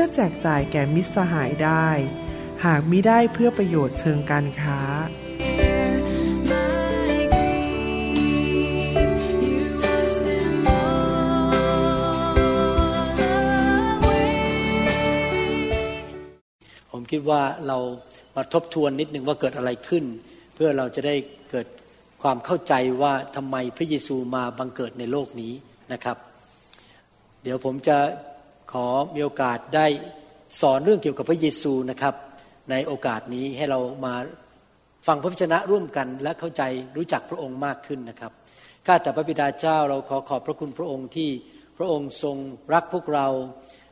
พื่อแจกจ่ายแก่มิตรสหายได้ หากมิได้เพื่อประโยชน์เชิงการค้า ผมคิดว่าเรามาทบทวนนิดนึงว่าเกิดอะไรขึ้น เพื่อเราจะได้เกิดความเข้าใจว่าทำไมพระเยซูมาบังเกิดในโลกนี้นะครับ เดี๋ยวผมจะ ขอมีโอกาสได้สอนเรื่องเกี่ยวกับพระเยซูนะครับ ในโอกาสนี้ให้เรามาฟังพระวจนะร่วมกัน และเข้าใจรู้จักพระองค์มากขึ้นนะครับข้าแต่พระบิดาเจ้าเราขอขอบพระคุณพระองค์ที่พระองค์ทรงรักพวกเรา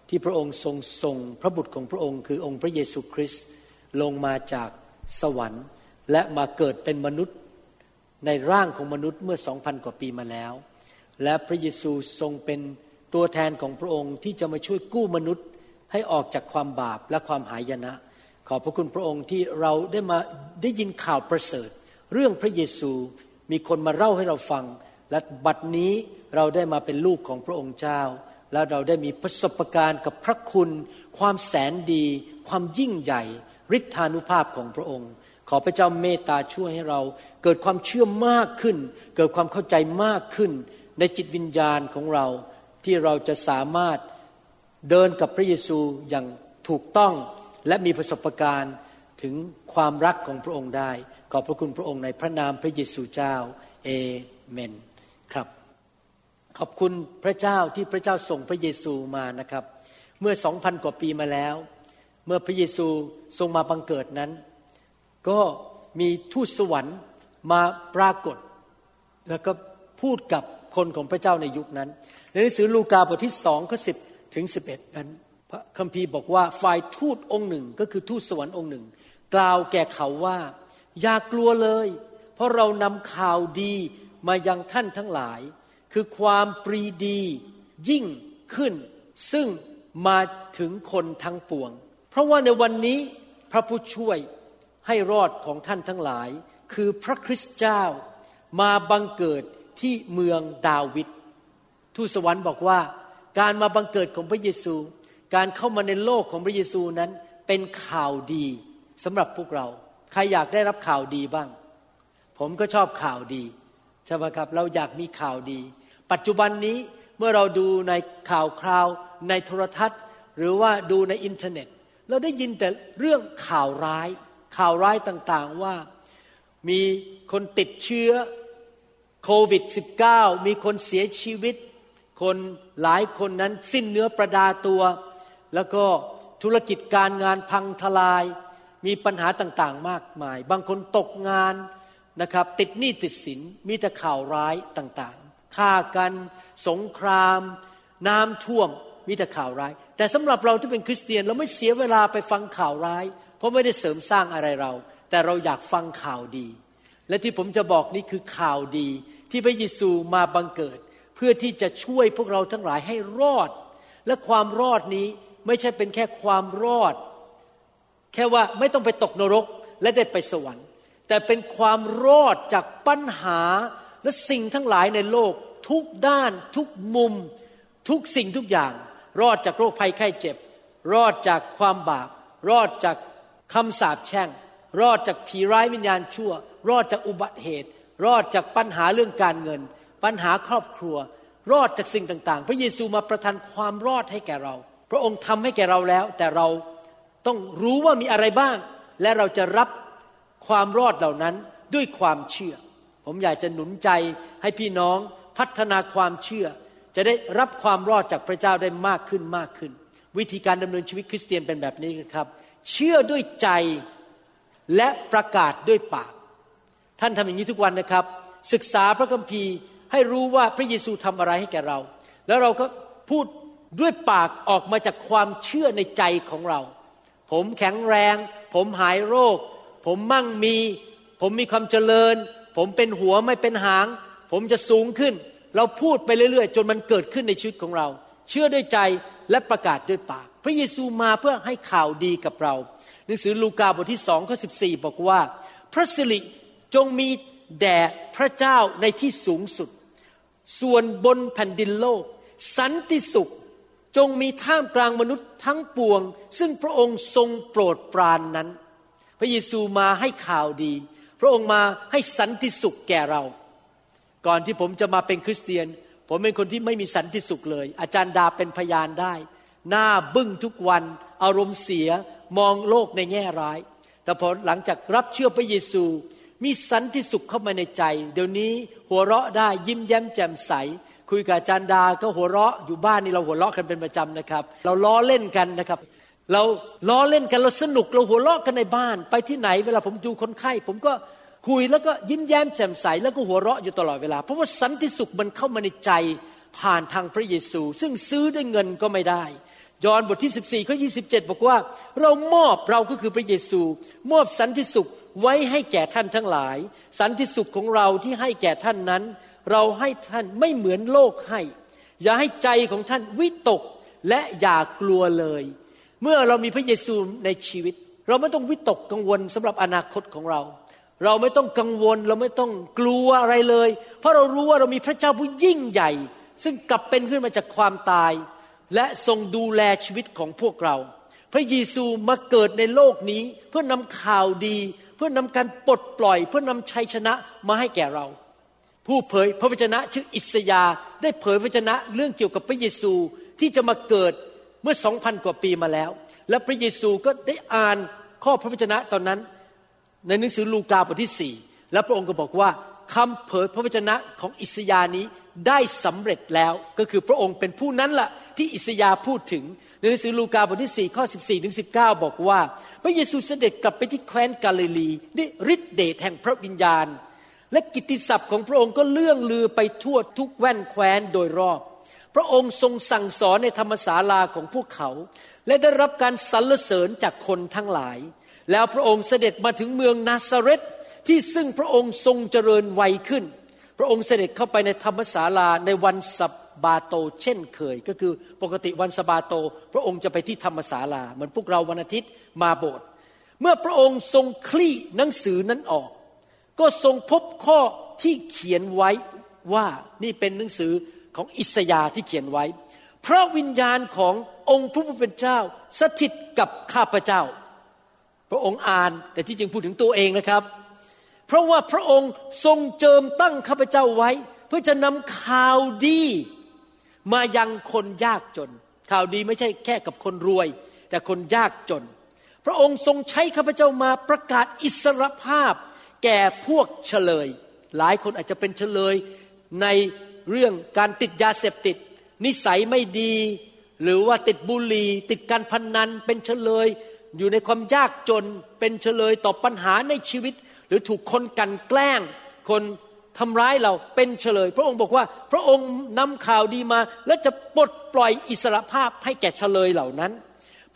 ที่พระองค์ทรงส่งพระบุตรของพระองค์คือองค์พระเยซูคริสต์ลงมาจากสวรรค์ และมาเกิดเป็นมนุษย์ในร่างของมนุษย์เมื่อสองพันกว่าปีมาแล้ว และพระเยซูทรงเป็น ตัวแทนของพระองค์ที่จะมาช่วยกู้มนุษย์ให้ออกจากความบาปและความหายนะ ขอบพระคุณพระองค์ที่เราได้มาได้ยินข่าวประเสริฐ เรื่องพระเยซูมีคนมาเล่าให้เราฟัง และบัดนี้เราได้มาเป็นลูกของพระองค์เจ้า แล้วเราได้มีประสบการณ์กับพระคุณ ความแสนดี ความยิ่งใหญ่ฤทธานุภาพของพระองค์ ขอพระเจ้าเมตตาช่วยให้เราเกิดความเชื่อมากขึ้น เกิดความเข้าใจมากขึ้น ในจิตวิญญาณของเรา ที่เราจะสามารถเดินกับพระเยซูอย่างถูกต้องและมีประสบการณ์ถึงความรักของพระองค์ได้ ขอบพระคุณพระองค์ในพระนามพระเยซูเจ้าเอเมนครับ ขอบคุณพระเจ้าที่พระเจ้าส่งพระเยซูมานะครับ เมื่อสองพันกว่าปีมาแล้ว เมื่อพระเยซูทรงมาบังเกิดนั้น ก็มีทูตสวรรค์มาปรากฏ แล้วก็พูดกับ คนของพระเจ้าในยุคนั้น ในหนังสือลูกาบทที่สองข้อสิบถึงสิบเอ็ดนั้นพระคัมภีร์บอกว่าฝ่ายทูตองค์หนึ่งก็คือทูตสวรรค์องค์หนึ่ง กล่าวแก่เขาว่า อย่ากลัวเลย เพราะเรานำข่าวดีมายังท่านทั้งหลาย คือความปรีดียิ่งขึ้น ซึ่งมาถึงคนทั้งปวง เพราะว่าในวันนี้พระผู้ช่วยให้รอดของท่านทั้งหลาย คือพระคริสต์เจ้ามาบังเกิด ที่เมืองดาวิดทูตสวรรค์บอกว่า การมาบังเกิดของพระเยซู การเข้ามาในโลกของพระเยซูนั้น เป็นข่าวดีสำหรับพวกเรา ใครอยากได้รับข่าวดีบ้าง ผมก็ชอบข่าวดีใช่ไหมครับ เราอยากมีข่าวดี ปัจจุบันนี้เมื่อเราดูในข่าวคราว ในโทรทัศน์ หรือว่าดูในอินเทอร์เน็ต เราได้ยินแต่เรื่องข่าวร้าย ข่าวร้ายต่างๆว่ามีคนติดเชื้อ โควิด -19 มีคนเสียชีวิต คนหลายคนนั้นสิ้นเนื้อประดาตัว แล้วก็ธุรกิจการงานพังทลาย มีปัญหาต่างๆมากมาย บางคนตกงานนะครับติดหนี้ติดสินมีแต่ข่าวร้ายต่างๆฆ่ากัน สงคราม น้ำท่วมมีแต่ข่าวร้าย แต่สำหรับเราที่เป็นคริสเตียนเราไม่เสียเวลาไปฟังข่าวร้าย เพราะไม่ได้เสริมสร้างอะไรเรา แต่เราอยากฟังข่าวดี และที่ผมจะบอกนี่คือข่าวดี ที่พระเยซูมาบังเกิด เพื่อที่จะช่วยพวกเราทั้งหลายให้รอด และความรอดนี้ไม่ใช่เป็นแค่ความรอด แค่ว่าไม่ต้องไปตกนรกและได้ไปสวรรค์ แต่เป็นความรอดจากปัญหาและสิ่งทั้งหลายในโลก ทุกด้าน ทุกมุม ทุกสิ่งทุกอย่าง รอดจากโรคภัยไข้เจ็บ รอดจากความบาป รอดจากคำสาปแช่ง รอดจากผีร้ายวิญญาณชั่ว รอดจากอุบัติเหตุ รอดจากปัญหาเรื่องการเงิน ปัญหาครอบครัว รอดจากสิ่งต่าง ๆ พระเยซูมาประทานความรอดให้แก่เรา พระองค์ทำให้แก่เราแล้ว แต่เราต้องรู้ว่ามีอะไรบ้าง และเราจะรับความรอดเหล่านั้นด้วยความเชื่อ ผมอยากจะหนุนใจให้พี่น้องพัฒนาความเชื่อ จะได้รับความรอดจากพระเจ้าได้มากขึ้นมากขึ้น วิธีการดำเนินชีวิตคริสเตียนเป็นแบบนี้ครับ เชื่อด้วยใจและประกาศด้วยปาก ท่านทำอย่างนี้ทุกวันนะครับ ศึกษาพระคัมภีร์ให้รู้ว่าพระเยซูทำอะไรให้แก่เรา แล้วเราก็พูดด้วยปากออกมาจากความเชื่อในใจของเรา ผมแข็งแรง ผมหายโรค ผมมั่งมี ผมมีความเจริญ ผมเป็นหัวไม่เป็นหาง ผมจะสูงขึ้น เราพูดไปเรื่อยๆ จนมันเกิดขึ้นในชีวิตของเรา เชื่อด้วยใจและประกาศด้วยปาก พระเยซูมาเพื่อให้ข่าวดีกับเรา หนังสือลูกาบทที่สองข้อสิบบอกว่า พระสิริ จงมีแด่พระเจ้าในที่สูงสุด ส่วนบนแผ่นดินโลก สันติสุขจงมีท่ามกลางมนุษย์ทั้งปวง ซึ่งพระองค์ทรงโปรดปรานนั้น พระเยซูมาให้ข่าวดี พระองค์มาให้สันติสุขแก่เรา ก่อนที่ผมจะมาเป็นคริสเตียน ผมเป็นคนที่ไม่มีสันติสุขเลย อาจารย์ดาเป็นพยานได้ หน้าบึ้งทุกวัน อารมณ์เสียมองโลกในแง่ร้าย แต่พอหลังจากรับเชื่อพระเยซู มีสันติสุขเข้ามาในใจ เดี๋ยวนี้หัวเราะได้ยิ้มแย้มแจ่มใส คุยกับจารย์ดาก็หัวเราะอยู่บ้านนี่เราหัวเราะกันเป็นประจำนะครับ เราล้อเล่นกันนะครับ เราล้อเล่นกันเราสนุกเราหัวเราะกันในบ้าน ไปที่ไหนเวลาผมดูคนไข้ผมก็คุยแล้วก็ยิ้มแย้มแจ่มใส แล้วก็หัวเราะอยู่ตลอดเวลา เพราะว่าสันติสุขมันเข้ามาในใจผ่านทางพระเยซู ซึ่งซื้อด้วยเงินก็ไม่ได้ยอห์นบทที่ 14ข้อ27บอกว่า เรามอบเราก็คือพระเยซู มอบสันติสุข ไว้ให้แก่ท่านทั้งหลาย สันติสุขของเราที่ให้แก่ท่านนั้น เราให้ท่านไม่เหมือนโลกให้ อย่าให้ใจของท่านวิตกและอย่ากลัวเลย เมื่อเรามีพระเยซูในชีวิต เราไม่ต้องวิตกกังวลสำหรับอนาคตของเรา เราไม่ต้องกังวลเราไม่ต้องกลัวอะไรเลย เพราะเรารู้ว่าเรามีพระเจ้าผู้ยิ่งใหญ่ ซึ่งกลับเป็นขึ้นมาจากความตาย และทรงดูแลชีวิตของพวกเรา พระเยซูมาเกิดในโลกนี้เพื่อนำข่าวดี เพื่อนำการปลดปล่อย เพื่อนำชัยชนะมาให้แก่เรา ผู้เผยพระวจนะชื่ออิสยาได้เผยพระวจนะเรื่องเกี่ยวกับพระเยซูที่จะมาเกิดเมื่อสองพันกว่าปีมาแล้ว และพระเยซูก็ได้อ่านข้อพระวจนะตอนนั้น ในหนังสือลูกาบทที่สี่แล้วพระองค์ก็บอกว่าคำเผยพระวจนะของอิสยานี้ได้สำเร็จแล้วก็คือพระองค์เป็นผู้นั้นละ่ะที่อิสยาพูดถึง ในหนังสือลูกาบทที่สี่ข้อ14ถึง19 บอกว่า พระเยซูเสด็จกลับไปที่แคว้นกาลิลีด้วยฤทธิเดชแห่งพระวิญญาณ และกิตติศัพท์ของพระองค์ก็เลื่องลือไปทั่วทุกแว่นแคว้นโดยรอบ พระองค์ทรงสั่งสอนในธรรมศาลาของพวกเขา และได้รับการสรรเสริญจากคนทั้งหลาย แล้วพระองค์เสด็จมาถึงเมืองนาซาเรตที่ซึ่งพระองค์ทรงเจริญวัยขึ้น พระองค์เสด็จเข้าไปในธรรมศาลาในวันสับ บาโตเช่นเคย ก็คือปกติวันสบาโต พระองค์จะไปที่ธรรมศาลา เหมือนพวกเราวันอาทิตย์มาโบสถ์เมื่อพระองค์ทรงคลี่หนังสือนั้นออก ก็ทรงพบข้อที่เขียนไว้ว่านี่เป็นหนังสือของอิสยาที่เขียนไว้พระวิญญาณขององค์พระผู้เป็นเจ้าสถิตกับข้าพเจ้า พระองค์อ่านแต่ที่จริงพูดถึงตัวเองนะครับ เพราะว่าพระองค์ทรงเจิมตั้งข้าพเจ้าไว้ เพื่อจะนำข่าวดี มายังคนยากจน ข่าวดีไม่ใช่แค่กับคนรวย แต่คนยากจน พระองค์ทรงใช้ข้าพเจ้ามาประกาศอิสรภาพ แก่พวกเฉลย หลายคนอาจจะเป็นเฉลย ในเรื่องการติดยาเสพติด นิสัยไม่ดี หรือว่าติดบุหรี่ติดการพนนันเป็นเฉลย อยู่ในความยากจนเป็นเฉลยต่อปัญหาในชีวิต หรือถูกคนกันแกล้ง คน ทำร้ายเราเป็นเฉลย พระองค์บอกว่า พระองค์นำข่าวดีมา และจะปลดปล่อยอิสรภาพให้แก่เฉลยเหล่านั้น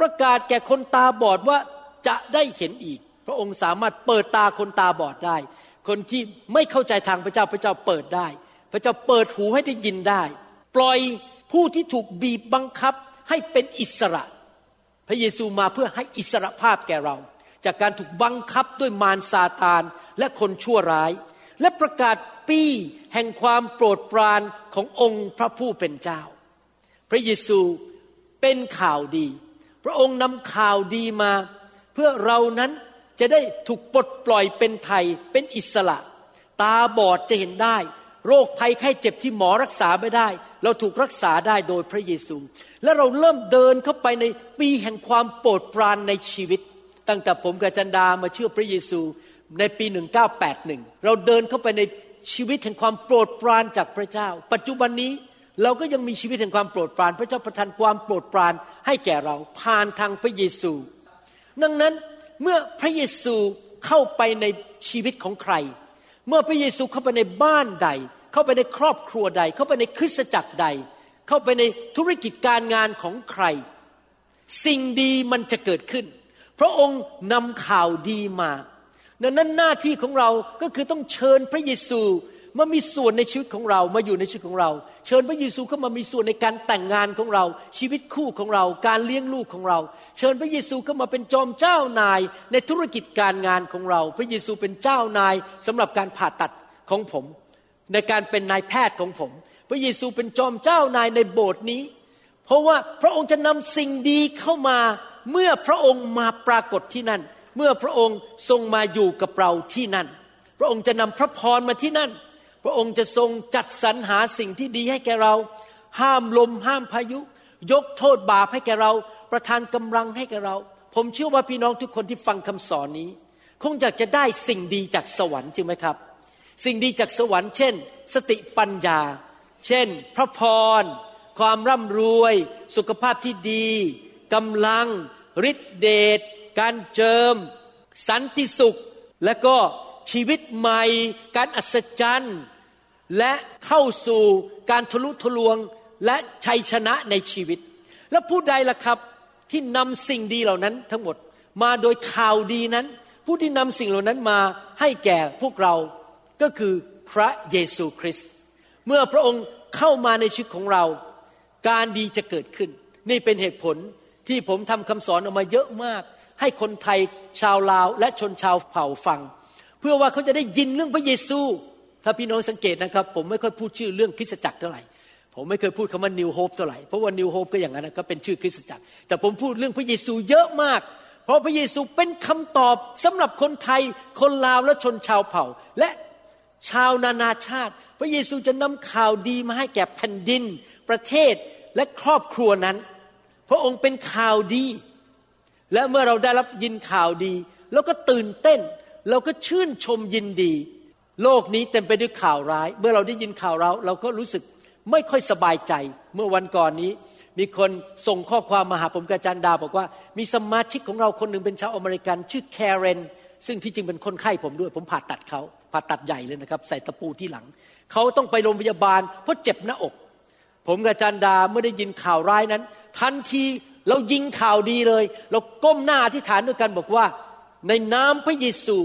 ประกาศแก่คนตาบอดว่าจะได้เห็นอีก พระองค์สามารถเปิดตาคนตาบอดได้ คนที่ไม่เข้าใจทางพระเจ้าพระเจ้าเปิดได้ พระเจ้าเปิดหูให้ได้ยินได้ ปล่อยผู้ที่ถูกบีบบังคับให้เป็นอิสระ พระเยซูมาเพื่อให้อิสระภาพแก่เรา จากการถูกบังคับด้วยมารซาตานและคนชั่วร้าย และประกาศ ปีแห่งความโปรดปรานขององค์พระผู้เป็นเจ้า พระเยซูเป็นข่าวดี พระองค์นำข่าวดีมา เพื่อเรานั้นจะได้ถูกปลดปล่อยเป็นไทยเป็นอิสระ ตาบอดจะเห็นได้ โรคภัยไข้เจ็บที่หมอรักษาไม่ได้ เราถูกรักษาได้โดยพระเยซู และเราเริ่มเดินเข้าไปในปีแห่งความโปรดปรานในชีวิต ตั้งแต่ผมกับจันดามาเชื่อพระเยซูในปี 1981 เราเดินเข้าไปใน ชีวิตแห่งความโปรดปรานจากพระเจ้า ปัจจุบันนี้เราก็ยังมีชีวิตแห่งความโปรดปราน พระเจ้าประทานความโปรดปรานให้แก่เราผ่านทางพระเยซู ดังนั้นเมื่อพระเยซูเข้าไปในชีวิตของใคร เมื่อพระเยซูเข้าไปในบ้านใด เข้าไปในครอบครัวใด เข้าไปในคริสตจักรใด เข้าไปในธุรกิจการงานของใคร สิ่งดีมันจะเกิดขึ้น พระองค์นำข่าวดีมา ดังนั้นหน้าที่ของเราก็คือต้องเชิญพระเยซูมามีส่วนในชีวิตของเรา มาอยู่ในชีวิตของเรา เชิญพระเยซูเข้ามามีส่วนในการแต่งงานของเรา ชีวิตคู่ของเรา การเลี้ยงลูกของเรา เชิญพระเยซูเข้ามาเป็นจอมเจ้านายในธุรกิจการงานของเรา พระเยซูเป็นเจ้านายสำหรับการผ่าตัดของผม ในการเป็นนายแพทย์ของผม พระเยซูเป็นจอมเจ้านายในโบสถ์นี้ เพราะว่าพระองค์จะนำสิ่งดีเข้ามาเมื่อพระองค์มาปรากฏที่นั่น เมื่อพระองค์ทรงมาอยู่กับเราที่นั่น พระองค์จะนำพระพรมาที่นั่น พระองค์จะทรงจัดสรรหาสิ่งที่ดีให้แก่เรา ห้ามลมห้ามพายุ ยกโทษบาปให้แก่เรา ประทานกำลังให้แก่เรา ผมเชื่อว่าพี่น้องทุกคนที่ฟังคำสอนนี้ คงอยากจะได้สิ่งดีจากสวรรค์จริงไหมครับ สิ่งดีจากสวรรค์เช่น สติปัญญา เช่น พระพร ความร่ำรวย สุขภาพที่ดีกำลังฤทธิเดช การเจิม สันติสุข และก็ชีวิตใหม่ การอัศจรรย์ และเข้าสู่การทะลุทะลวงและชัยชนะในชีวิต แล้วผู้ใดล่ะครับที่นำสิ่งดีเหล่านั้นทั้งหมดมาโดยข่าวดีนั้น ผู้ที่นำสิ่งเหล่านั้นมาให้แก่พวกเราก็คือพระเยซูคริสต์เมื่อพระองค์เข้ามาในชีวิตของเรา การดีจะเกิดขึ้น นี่เป็นเหตุผลที่ผมทำคำสอนออกมาเยอะมาก ให้คนไทยชาวลาว และชนชาวเผ่าฟัง เพื่อว่าเขาจะได้ยินเรื่องพระเยซู ถ้าพี่น้องสังเกตนะครับ ผมไม่ค่อยพูดชื่อเรื่องคริสตจักรเท่าไหร่ผมไม่เคยพูดคำว่า New Hope เท่าไหร่เพราะว่า New Hope ก็อย่างนั้นก็เป็นชื่อคริสตจักร แต่ผมพูดเรื่องพระเยซูเยอะมาก เพราะพระเยซูเป็นคำตอบสำหรับคนไทยคนลาวและชนชาวเผ่า และชาวนานาชาติ พระเยซูจะนำข่าวดีมาให้แก่แผ่นดิน ประเทศและครอบครัวนั้น พระองค์เป็นข่าวดี และเมื่อเราได้รับยินข่าวดีเราก็ตื่นเต้น เราก็ชื่นชมยินดี โลกนี้เต็มไปด้วยข่าวร้าย เมื่อเราได้ยินข่าวร้ายเราก็รู้สึกไม่ค่อยสบายใจ เมื่อวันก่อนนี้ มีคนส่งข้อความมาหาผมกับอาจารย์ดา บอกว่ามีสมาชิกของเราคนหนึ่งเป็นชาวอเมริกัน ชื่อแคเรนซึ่งที่จริงเป็นคนไข้ผมด้วย ผมผ่าตัดเขาผ่าตัดใหญ่เลยนะครับใส่ตะปูที่หลัง เขาต้องไปโรงพยาบาลเพราะเจ็บหน้าอก ผมกับอาจารย์ดาเมื่อได้ยินข่าวร้ายนั้น ทันที เรายิงข่าวดีเลย เราก้มหน้าที่ฐานด้วยกันบอกว่า ในนามพระเยซู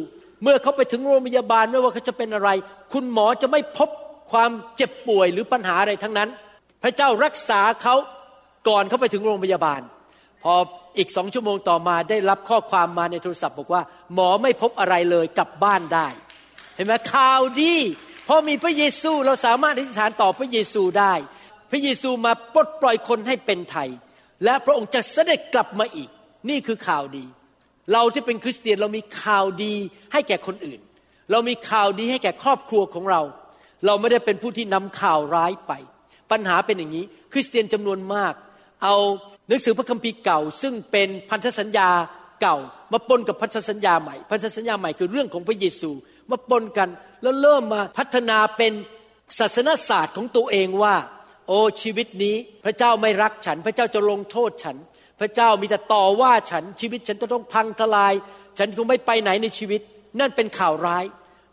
เมื่อเขาไปถึงโรงพยาบาลไม่ว่าเขาจะเป็นอะไร คุณหมอจะไม่พบความเจ็บป่วยหรือปัญหาอะไรทั้งนั้น พระเจ้ารักษาเขาก่อนเขาไปถึงโรงพยาบาล พออีกสองชั่วโมงต่อมาได้รับข้อความมาในโทรศัพท์บอกว่า หมอไม่พบอะไรเลยกลับบ้านได้ เห็นไหมข่าวดีพอมีพระเยซูเราสามารถอธิษฐานต่อพระเยซูได้ พระเยซูมาปลดปล่อยคนให้เป็นไทย และพระองค์จะเสด็จกลับมาอีก นี่คือข่าวดี เราที่เป็นคริสเตียนเรามีข่าวดีให้แก่คนอื่น เรามีข่าวดีให้แก่ครอบครัวของเรา เราไม่ได้เป็นผู้ที่นำข่าวร้ายไป ปัญหาเป็นอย่างนี้ คริสเตียนจำนวนมาก เอาหนังสือพระคัมภีร์เก่า ซึ่งเป็นพันธสัญญาเก่า มาปนกับพันธสัญญาใหม่ พันธสัญญาใหม่คือเรื่องของพระเยซู มาปนกันแล้วเริ่มมาพัฒนาเป็นศาสนศาสตร์ของตัวเองว่า โอ้ชีวิตนี้พระเจ้าไม่รักฉัน พระเจ้าจะลงโทษฉัน พระเจ้ามีแต่ต่อว่าฉันชีวิตฉันจะต้องพังทลาย ฉันคงไม่ไปไหนในชีวิต นั่นเป็นข่าวร้าย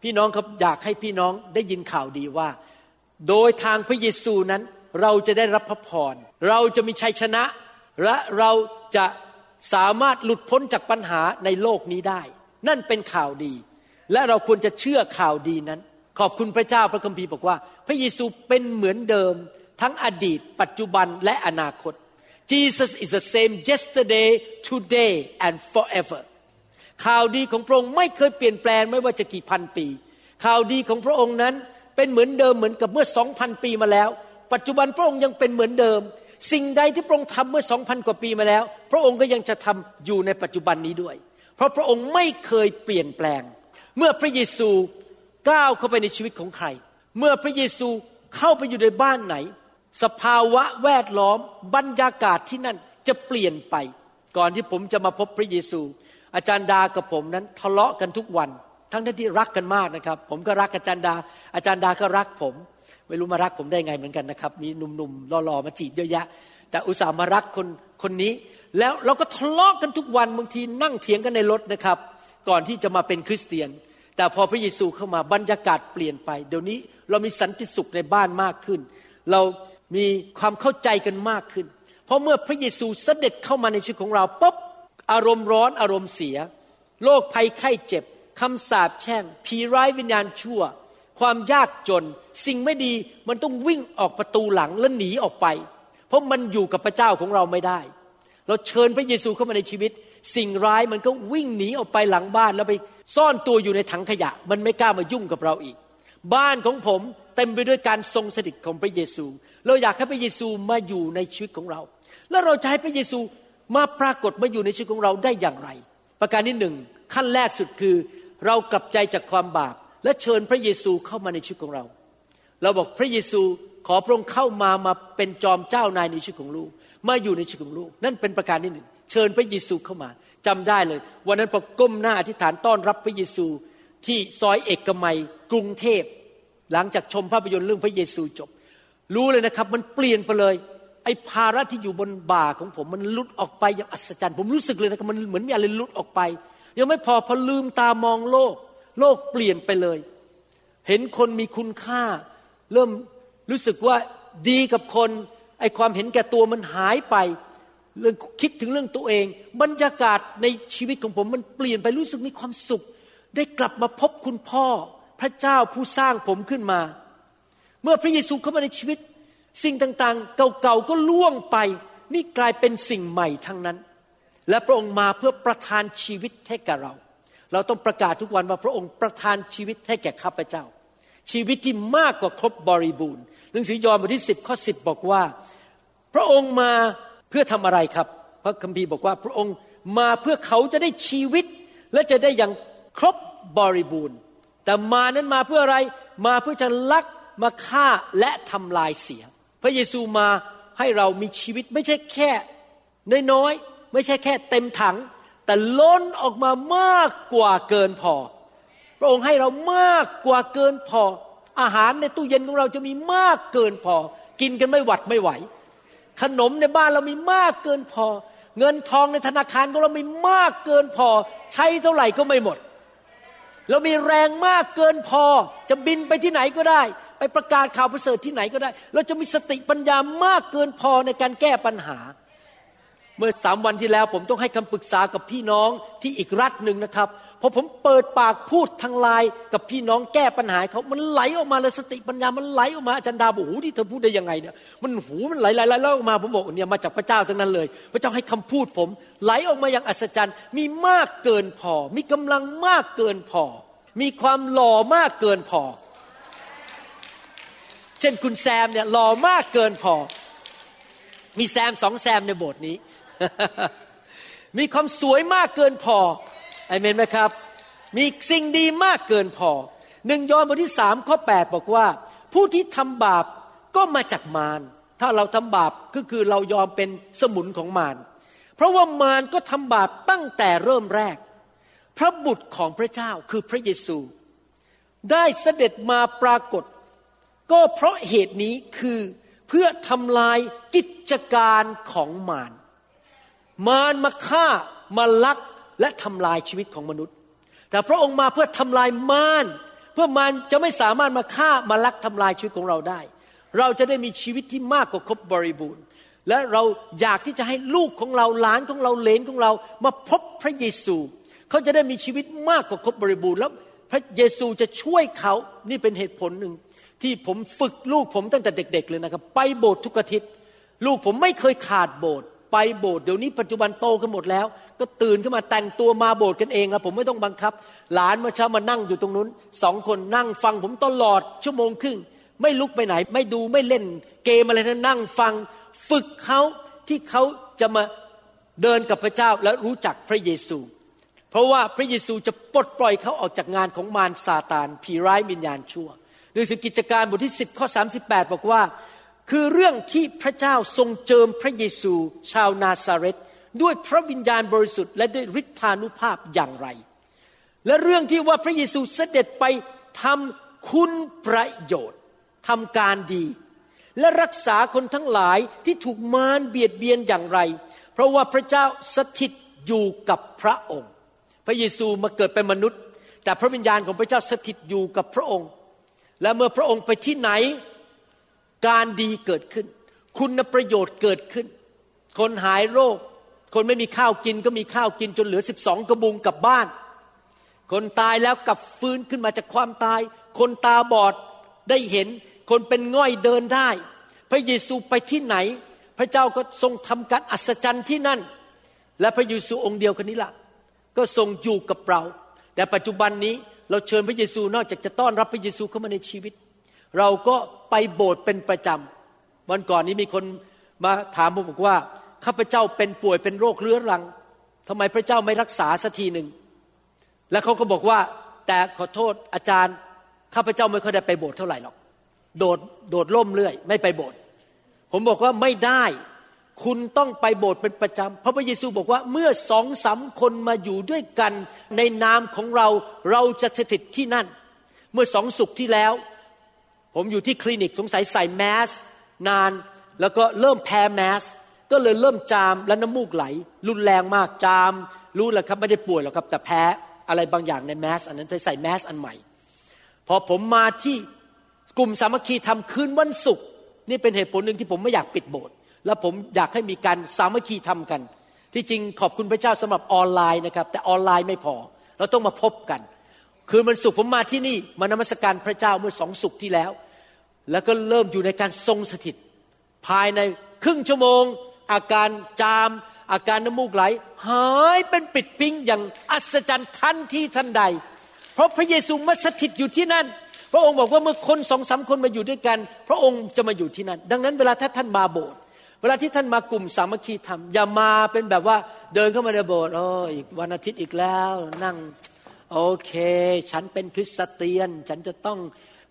พี่น้องครับอยากให้พี่น้องได้ยินข่าวดีว่า โดยทางพระเยซูนั้นเราจะได้รับพระพร เราจะมีชัยชนะ และเราจะสามารถหลุดพ้นจากปัญหาในโลกนี้ได้ นั่นเป็นข่าวดี และเราควรจะเชื่อข่าวดีนั้น ขอบคุณพระเจ้าพระคัมภีร์บอกว่า พระเยซูเป็นเหมือนเดิม ทั้งอดีต ปัจจุบันและอนาคต Jesus is the same yesterday today and forever ข่าวดีของพระองค์ไม่เคยเปลี่ยนแปลงไม่ว่าจะกี่พันปี ข่าวดีของพระองค์นั้นเป็นเหมือนเดิมเหมือนกับเมื่อสองพันปีมาแล้ว ปัจจุบันพระองค์ยังเป็นเหมือนเดิม สิ่งใดที่พระองค์ทำเมื่อสองพันกว่าปีมาแล้ว พระองค์ก็ยังจะทำอยู่ในปัจจุบันนี้ด้วย เพราะพระองค์ไม่เคยเปลี่ยนแปลง เมื่อพระเยซูก้าวเข้าไปในชีวิตของใคร เมื่อพระเยซูเข้าไปอยู่ในบ้านไหน สภาวะแวดล้อมบรรยากาศที่นั่นจะเปลี่ยนไป ก่อนที่ผมจะมาพบพระเยซู อาจารย์ดากับผมนั้นทะเลาะกันทุกวัน ทั้งที่รักกันมากนะครับ ผมก็รักอาจารย์ดา อาจารย์ดาก็รักผม ไม่รู้มารักผมได้ไงเหมือนกันนะครับ มีหนุ่มๆหล่อๆมาจีบเยอะแยะ แต่อุตส่าห์มารักคนคนนี้ แล้วเราก็ทะเลาะกันทุกวันบางทีนั่งเถียงกันในรถนะครับ ก่อนที่จะมาเป็นคริสเตียน แต่พอพระเยซูเข้ามาบรรยากาศเปลี่ยนไป เดี๋ยวนี้เรามีสันติสุขในบ้านมากขึ้น เรา มีความเข้าใจกันมากขึ้น เพราะเมื่อพระเยซูเสด็จเข้ามาในชีวิตของเราปุ๊บอารมณ์ร้อนอารมณ์เสีย โรคภัยไข้เจ็บคำสาปแช่งผีร้ายวิญญาณชั่ว ความยากจน สิ่งไม่ดีมันต้องวิ่งออกประตูหลังแล้วหนีออกไป เพราะมันอยู่กับพระเจ้าของเราไม่ได้ เราเชิญพระเยซูเข้ามาในชีวิต สิ่งร้ายมันก็วิ่งหนีออกไปหลังบ้านแล้วไปซ่อนตัวอยู่ในถังขยะ มันไม่กล้ามายุ่งกับเราอีก บ้านของผมเต็มไปด้วยการทรงสถิตของพระเยซู เราอยากให้พระเยซูมาอยู่ในชีวิตของเรา แล้วเราจะให้พระเยซูมาปรากฏมาอยู่ในชีวิตของเราได้อย่างไร ประการที่หนึ่งขั้นแรกสุดคือ เรากลับใจจากความบาป และเชิญพระเยซูเข้ามาในชีวิตของเรา เราบอกพระเยซูขอพระองค์เข้ามามาเป็นจอมเจ้านายในชีวิตของลูก มาอยู่ในชีวิตของลูก นั่นเป็นประการที่หนึ่งเชิญพระเยซูเข้ามาจำได้เลย วันนั้นพอก้มหน้าอธิษฐานต้อนรับพระเยซูที่ซอยเอกมัยกรุงเทพ หลังจากชมภาพยนตร์เรื่องพระเยซูจบ รู้เลยนะครับ มันเปลี่ยนไปเลย ไอ้ภาระที่อยู่บนบ่าของผมมันลุดออกไปอย่างอัศจรรย์ ผมรู้สึกเลยนะครับมันเหมือนมีอะไรลุดออกไป ยังไม่พอพอลืมตามองโลก โลกเปลี่ยนไปเลย เห็นคนมีคุณค่า เริ่มรู้สึกว่าดีกับคนไอ้ความเห็นแก่ตัวมันหายไป เรื่องคิดถึงเรื่องตัวเอง บรรยากาศในชีวิตของผมมันเปลี่ยนไปรู้สึกมีความสุข ได้กลับมาพบคุณพ่อ พระเจ้าผู้สร้างผมขึ้นมา เมื่อพระเยซูเข้ามาในชีวิต สิ่งต่างๆ เก่าๆก็ล่วงไป นี่กลายเป็นสิ่งใหม่ทั้งนั้น และพระองค์มาเพื่อประทานชีวิตให้แก่เรา เราต้องประกาศทุกวันว่าพระองค์ประทานชีวิตให้แก่ข้าพเจ้า ชีวิตที่มากกว่าครบบริบูรณ์หนังสือยอห์นบทที่สิบข้อสิบบอกว่า พระองค์มาเพื่อทำอะไรครับ พระคัมภีร์บอกว่าพระองค์มาเพื่อเขาจะได้ชีวิต และจะได้อย่างครบบริบูรณ์ แต่มานั้นมาเพื่ออะไร มาเพื่อจะลัก มาฆ่าและทำลายเสีย พระเยซูมาให้เรามีชีวิตไม่ใช่แค่น้อยๆไม่ใช่แค่เต็มถัง แต่ล้นออกมามากกว่าเกินพอ พระองค์ให้เรามากกว่าเกินพอ อาหารในตู้เย็นของเราจะมีมากเกินพอ กินกันไม่หวัดไม่ไหว ขนมในบ้านเรามีมากเกินพอ เงินทองในธนาคารของเรามีมากเกินพอ ใช้เท่าไหร่ก็ไม่หมด เรามีแรงมากเกินพอจะบินไปที่ไหนก็ได้ ไปประกาศข่าวประเสริฐที่ไหนก็ได้ เราจะมีสติปัญญามากเกินพอในการแก้ปัญหา เมื่อสามวันที่แล้วผมต้องให้คำปรึกษากับพี่น้องที่อีกรัฐหนึ่งนะครับ พอผมเปิดปากพูดทางไลน์กับพี่น้องแก้ปัญหาเขามันไหลออกมาเลยสติปัญญามันไหลออกมาอาจารย์ดาบอกโอ้โหที่เธอพูดได้ยังไงเนี่ยมันหูมันไหลไหลไหลออกมาผมบอกเนี่ยมาจากพระเจ้าทั้งนั้นเลย พระเจ้าให้คำพูดผม ไหลออกมาอย่างอัศจรรย์ มีมากเกินพอ มีกำลังมากเกินพอ มีความหล่อมากเกินพอ เช่นคุณแซมเนี่ยหล่อมากเกินพอ มีแซมสองแซมในโบสถ์นี้ มีความสวยมากเกินพอ อเมนไหมครับ มีสิ่งดีมากเกินพอหนึ่งยอห์นบทที่สามข้อแปดบอกว่า ผู้ที่ทำบาปก็มาจากมารถ้าเราทำบาปก็คือเรายอมเป็นสมุนของมารเพราะว่ามารก็ทำบาปตั้งแต่เริ่มแรก พระบุตรของพระเจ้าคือพระเยซู ได้เสด็จมาปรากฏ ก็เพราะเหตุนี้คือเพื่อทำลายกิจการของมารมารมาฆ่ามาลัก และทำลายชีวิตของมนุษย์ แต่พระองค์มาเพื่อทำลายมารเพื่อมารจะไม่สามารถมาฆ่ามาลักทำลายชีวิตของเราได้ เราจะได้มีชีวิตที่มากกว่าครบบริบูรณ์ และเราอยากที่จะให้ลูกของเราหลานของเราเลนของเรามาพบพระเยซู เขาจะได้มีชีวิตมากกว่าครบบริบูรณ์แล้วพระเยซูจะช่วยเขานี่เป็นเหตุผลหนึ่งที่ผมฝึกลูกผมตั้งแต่เด็ก ๆ เลยนะครับ ไปโบสถ์ทุกอาทิตย์ ลูกผมไม่เคยขาดโบสถ์ ไปโบสถ์เดี๋ยวนี้ปัจจุบันโตกันหมดแล้ว ก็ตื่นขึ้นมาแต่งตัวมาโบสถ์กันเองครับผมไม่ต้องบังคับ หลานมาเช้ามานั่งอยู่ตรงนู้นสองคนนั่งฟังผมตลอดชั่วโมงครึ่ง ไม่ลุกไปไหน ไม่ดูไม่เล่น เกมอะไรนะนั่งฟัง ฝึกเขาที่เขาจะมาเดินกับพระเจ้าและรู้จักพระเยซู เพราะว่าพระเยซูจะปลดปล่อยเขาออกจากงานของมารซาตานผีร้ายวิญญาณชั่วหนังสือกิจการบทที่ 10 ข้อ 38 บอกว่า คือเรื่องที่พระเจ้าทรงเจิมพระเยซูชาวนาซาเรตด้วยพระวิญญาณบริสุทธิ์และด้วยฤทธานุภาพอย่างไร และเรื่องที่ว่าพระเยซูเสด็จไปทำคุณประโยชน์ทำการดี และรักษาคนทั้งหลายที่ถูกมารเบียดเบียนอย่างไร เพราะว่าพระเจ้าสถิตอยู่กับพระองค์ พระเยซูมาเกิดเป็นมนุษย์ แต่พระวิญญาณของพระเจ้าสถิตอยู่กับพระองค์ และเมื่อพระองค์ไปที่ไหน การดีเกิดขึ้น คุณประโยชน์เกิดขึ้น คนหายโรค คนไม่มีข้าวกินก็มีข้าวกินจนเหลือสิบสองกระบุงกลับบ้าน คนตายแล้วกลับฟื้นขึ้นมาจากความตาย คนตาบอดได้เห็น คนเป็นง่อยเดินได้ พระเยซูไปที่ไหน พระเจ้าก็ทรงทำการอัศจรรย์ที่นั่น และพระเยซูองค์เดียวกันนี้ละ่ะก็ทรงอยู่กับเรา แต่ปัจจุบันนี้เราเชิญพระเยซูนอกจากจะต้อนรับพระเยซูเข้ามาในชีวิต เราก็ไปโบสถ์เป็นประจำวันก่อนนี้มีคนมาถามผมบอกว่าข้าพเจ้าเป็นป่วยเป็นโรคเรื้อรังทำไมพระเจ้าไม่รักษาสักทีหนึ่งแล้วเขาก็บอกว่าแต่ขอโทษอาจารย์ข้าพเจ้าไม่เคยได้ไปโบสถ์เท่าไหร่หรอก โดดโดดล่มเรื่อย ไม่ไปโบสถ์ผมบอกว่าไม่ได้คุณต้องไปโบสถ์เป็นประจำ พระพระเยซูบอกว่าเมื่อสองสามคนมาอยู่ด้วยกันในนามของเราเราจะสถิตที่นั่น เมื่อสองสุขที่แล้ว ผมอยู่ที่คลินิกสงสัยใส่แมสนาน แล้วก็เริ่มแพ้แมส ก็เลยเริ่มจามและน้ำมูกไหล รุนแรงมากจาม รู้แล้วครับไม่ได้ป่วยหรอกครับ แต่แพ้อะไรบางอย่างในแมส อันนั้นไปใส่แมสอันใหม่ พอผมมาที่กลุ่มสามัคคีทำคืนวันศุกร์นี่เป็นเหตุผลหนึ่งที่ผมไม่อยากปิดโบสถ์และผมอยากให้มีการสามัคคีทำกัน ที่จริงขอบคุณพระเจ้าสำหรับออนไลน์นะครับ แต่ออนไลน์ไม่พอ เราต้องมาพบกัน คืนวันศุกร์ผมมาที่นี่มานมัสการพระเจ้าเมื่อสองศุกร์ที่แล้ว แล้วก็เริ่มอยู่ในการทรงสถิต ภายในครึ่งชั่วโมง อาการจาม อาการน้ำมูกไหล หายเป็นปิดปิ้งอย่างอัศจรรย์ทันที่ทันใด เพราะพระเยซูมาสถิตอยู่ที่นั่น พระองค์บอกว่าเมื่อคนสองสามคนมาอยู่ด้วยกัน พระองค์จะมาอยู่ที่นั่น ดังนั้นเวลาถ้าท่านมาโบสถ์เวลาที่ท่านมากลุ่มสามัคคีธรรมอย่ามาเป็นแบบว่าเดินเข้ามาในโบสถ์โอ้อีกวันอาทิตย์อีกแล้วนั่ง โอเค ฉันเป็นคริสเตียน ฉันจะต้อง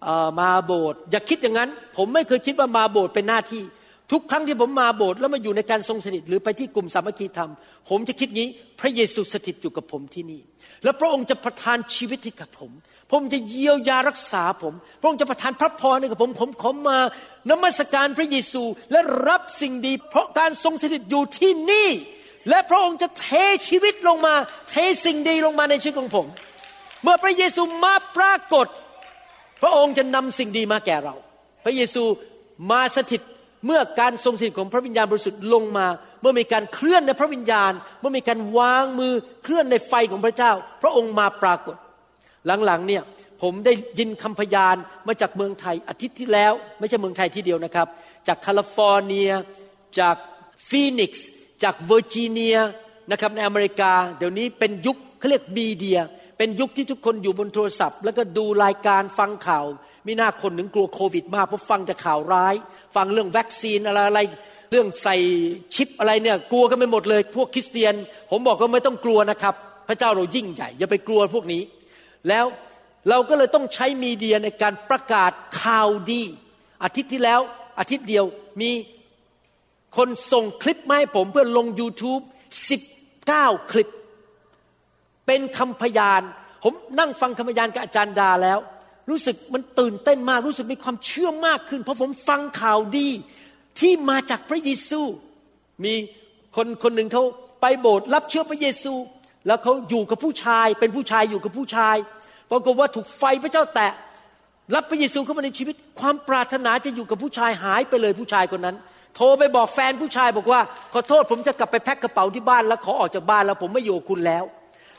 ออมาโบสถ์อย่าคิดอย่างนั้น ผมไม่เคยคิดว่ามาโบสถ์เป็นหน้าที่ ทุกครั้งที่ผมมาโบสถ์แล้วมาอยู่ในการทรงสถิตหรือไปที่กลุ่มสามัคคีธรรม ผมจะคิดงี้ พระเยซูสถิตอยู่กับผมที่นี่ แล้วพระองค์จะประทานชีวิตให้กับผม พระองค์จะเยียวยารักษาผม พระองค์จะประทานพระพรให้กับผม ผมขอมานมัสการพระเยซูและรับสิ่งดี เพราะการทรงสถิตอยู่ที่นี่และพระองค์จะเทชีวิตลงมา เทสิ่งดีลงมาในชีวิตของผม เมื่อพระเยซูมาปรากฏ พระองค์จะนำสิ่งดีมาแก่เรา พระเยซูมาสถิตเมื่อการทรงสถิตของพระวิญญาณบริสุทธิ์ลงมา เมื่อมีการเคลื่อนในพระวิญญาณ เมื่อมีการวางมือเคลื่อนในไฟของพระเจ้า พระองค์มาปรากฏ หลังๆเนี่ยผมได้ยินคำพยานมาจากเมืองไทยอาทิตย์ที่แล้ว ไม่ใช่เมืองไทยที่เดียวนะครับ จากแคลิฟอร์เนีย จากฟีนิกซ์จากเวอร์จิเนียนะครับในอเมริกา เดี๋ยวนี้เป็นยุคเขาเรียก media เป็นยุคที่ทุกคนอยู่บนโทรศัพท์ แล้วก็ดูรายการฟังข่าว มีน้าคนหนึ่งกลัวโควิดมากเพราะฟังแต่ข่าวร้าย ฟังเรื่องวัคซีนอะไรอะไรเรื่องใส่ชิปอะไรเนี่ยกลัวกันไปหมดเลย พวกคริสเตียน ผมบอกว่าไม่ต้องกลัวนะครับ พระเจ้าเรายิ่งใหญ่อย่าไปกลัวพวกนี้ แล้วเราก็เลยต้องใช้มีเดียในการประกาศข่าวดี อาทิตย์ที่แล้วอาทิตย์เดียวมีคนส่งคลิปมาให้ผมเพื่อลง YouTube 19 คลิป เป็นคำพยาน ผมนั่งฟังคำพยานกับอาจารย์ดาแล้ว รู้สึกมันตื่นเต้นมาก รู้สึกมีความเชื่อมากขึ้น เพราะผมฟังข่าวดีที่มาจากพระเยซู มีคนคนหนึ่งเขาไปโบสถ์รับเชื่อพระเยซู แล้วเขาอยู่กับผู้ชาย เป็นผู้ชายอยู่กับผู้ชายปรากฏว่าถูกไฟพระเจ้าแตะรับพระเยซูเข้ามาในชีวิต ความปรารถนาจะอยู่กับผู้ชายหายไปเลยผู้ชายคนนั้น โทรไปบอกแฟนผู้ชายบอกว่า ขอโทษผมจะกลับไปแพ็คกระเป๋าที่บ้านแล้วขอออกจากบ้านแล้วผมไม่อยู่คุณแล้ว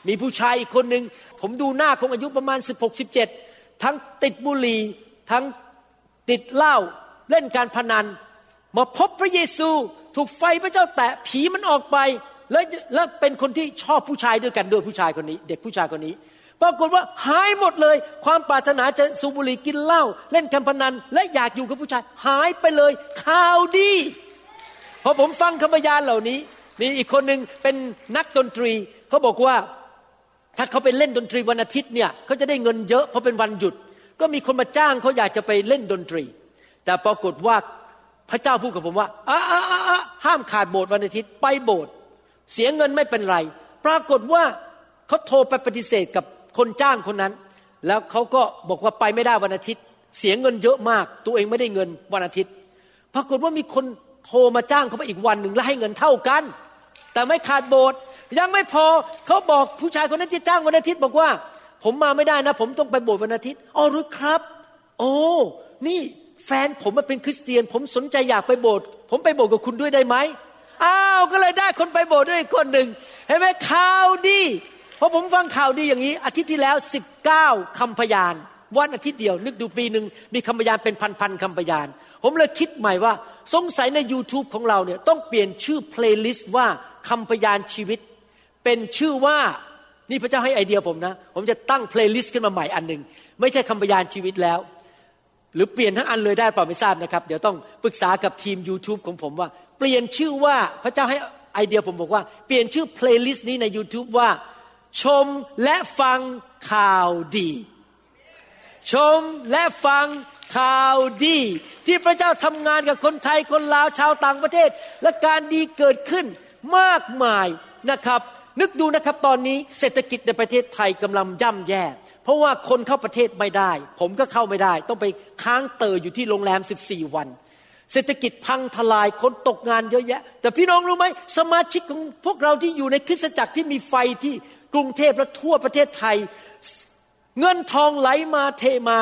มีผู้ชายอีกคนหนึ่งผมดูหน้าคงอายุประมาณ 16 17 ทั้งติดบุหรี่ทั้งติดเหล้าเล่นการพนัน มาพบพระเยซู ถูกไฟพระเจ้าแตะผีมันออกไป แล้วแล้วเป็นคนที่ชอบผู้ชายด้วยกันด้วยผู้ชายคนนี้ เด็กผู้ชายคนนี้ปรากฏว่าหายหมดเลย ความปรารถนาจะสูบบุหรี่กินเหล้าเล่นการพนัน และอยากอยู่กับผู้ชาย หายไปเลยข่าวดีพอผมฟังคำพยานเหล่านี้ มีอีกคนหนึ่งเป็นนักดนตรีเขาบอกว่าาเขาไปเล่นดนตรีวันอาทิตย์เนี่ยเขาจะได้เงินเยอะเพราะเป็นวันหยุด ก็มีคนมาจ้างเขาอยากจะไปเล่นดนตรี แต่ปรากฏว่าพระเจ้าพูดกับผมว่าอ้าห้ามขาดโบสถ์วันอาทิตย์ไปโบสถ์เสียเงินไม่เป็นไร ปรากฏว่าเขาโทรไปปฏิเสธกับคนจ้างคนนั้น แล้วเขาก็บอกว่าไปไม่ได้วันอาทิตย์ เสียเงินเยอะมาก ตัวเองไม่ได้เงินวันอาทิตย์ ปรากฏว่ามีคนโทรมาจ้างเขาไปอีกวันหนึ่งแล้วให้เงินเท่ากัน แต่ไม่ขาดโบสถ์ ยังไม่พอเขาบอกผู้ชายคนนั้นที่จ้างวันอาทิตย์บอกว่า ผมมาไม่ได้นะ ผมต้องไปโบสถ์วันอาทิตย์อ๋อหรือครับ โอ้นี่แฟนผมมาเป็นคริสเตียน ผมสนใจอยากไปโบสถ์ผมไปโบสถ์กับคุณด้วยได้ไหมอ้าวก็เลยได้คนไปโบสถ์ด้วยคนหนึ่งเห็นไหมข่าวดีพอผมฟังข่าวดีอย่างนี้ อาทิตย์ที่แล้วสิบเก้าคำพยาน วันอาทิตย์เดียว นึกดูปีหนึ่งมีคำพยานเป็นพันๆคำพยาน ผมเลยคิดใหม่ว่า สงสัยใน YouTube ของเราเนี่ยต้องเปลี่ยนชื่อ playlist ว่าคำพยานชีวิต เป็นชื่อว่านี่พระเจ้าให้ไอเดียผมนะ ผมจะตั้ง playlist ขึ้นมาใหม่อันหนึ่งไม่ใช่คำพยานชีวิตแล้ว หรือเปลี่ยนทั้งอันเลยได้เปล่าไม่ทราบนะครับ เดี๋ยวต้องปรึกษากับทีม YouTube ของผมว่า เปลี่ยนชื่อว่าพระเจ้าให้ไอเดียผมบอกว่า เปลี่ยนชื่อ playlist นี้ใน YouTube ว่า ชมและฟังข่าวดี ชมและฟังข่าวดี ที่พระเจ้าทำงานกับคนไทยคนลาวชาวต่างประเทศ และการดีเกิดขึ้นมากมายนะครับ นึกดูนะครับตอนนี้เศรษฐกิจในประเทศไทยกำลังย่ำแย่ เพราะว่าคนเข้าประเทศไม่ได้ ผมก็เข้าไม่ได้ ต้องไปค้างเตออยู่ที่โรงแรม 14 วัน เศรษฐกิจพังทลายคนตกงานเยอะแยะ แต่พี่น้องรู้ไหมสมาชิกของพวกเราที่อยู่ในคริสตจักรที่มีไฟที่กรุงเทพและทั่วประเทศไทย เงินทองไหลมาเทมา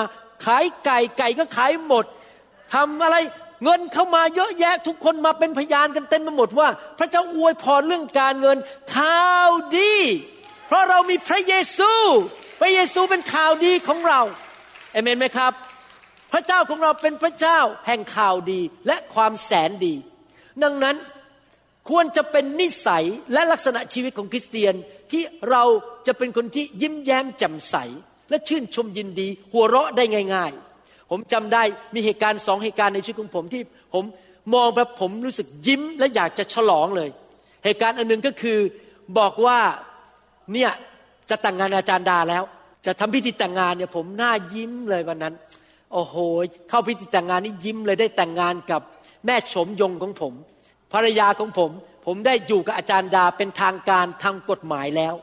ขายไก่ไก่ก็ขายหมดทำอะไร เงินเข้ามาเยอะแยะทุกคนมาเป็นพยานกันเต็มไปหมดว่า พระเจ้าอวยพรเรื่องการเงินข่าวดี เพราะเรามีพระเยซู พระเยซูเป็นข่าวดีของเราเอเมนไหมครับ พระเจ้าของเราเป็นพระเจ้าแห่งข่าวดีและความแสนดี ดังนั้นควรจะเป็นนิสัยและลักษณะชีวิตของคริสเตียนที่เราจะเป็นคนที่ยิ้มแย้มแจ่มใส และชื่นชมยินดี หัวเราะได้ง่าย ๆ ผมจำได้มีเหตุการณ์สองเหตุการณ์ในชีวิตของผมที่ผมมองแบบผมรู้สึกยิ้มและอยากจะฉลองเลย เหตุการณ์อันหนึ่งก็คือบอกว่าเนี่ยจะแต่งงานอาจารย์ดาแล้ว จะทำพิธีแต่งงานเนี่ยผมหน้ายิ้มเลยวันนั้น โอ้โห เข้าพิธีแต่งงานนี่ยิ้มเลยได้แต่งงานกับแม่ชมยงของผม ภรรยาของผม ผมได้อยู่กับอาจารย์ดาเป็นทางการทางกฎหมายแล้ว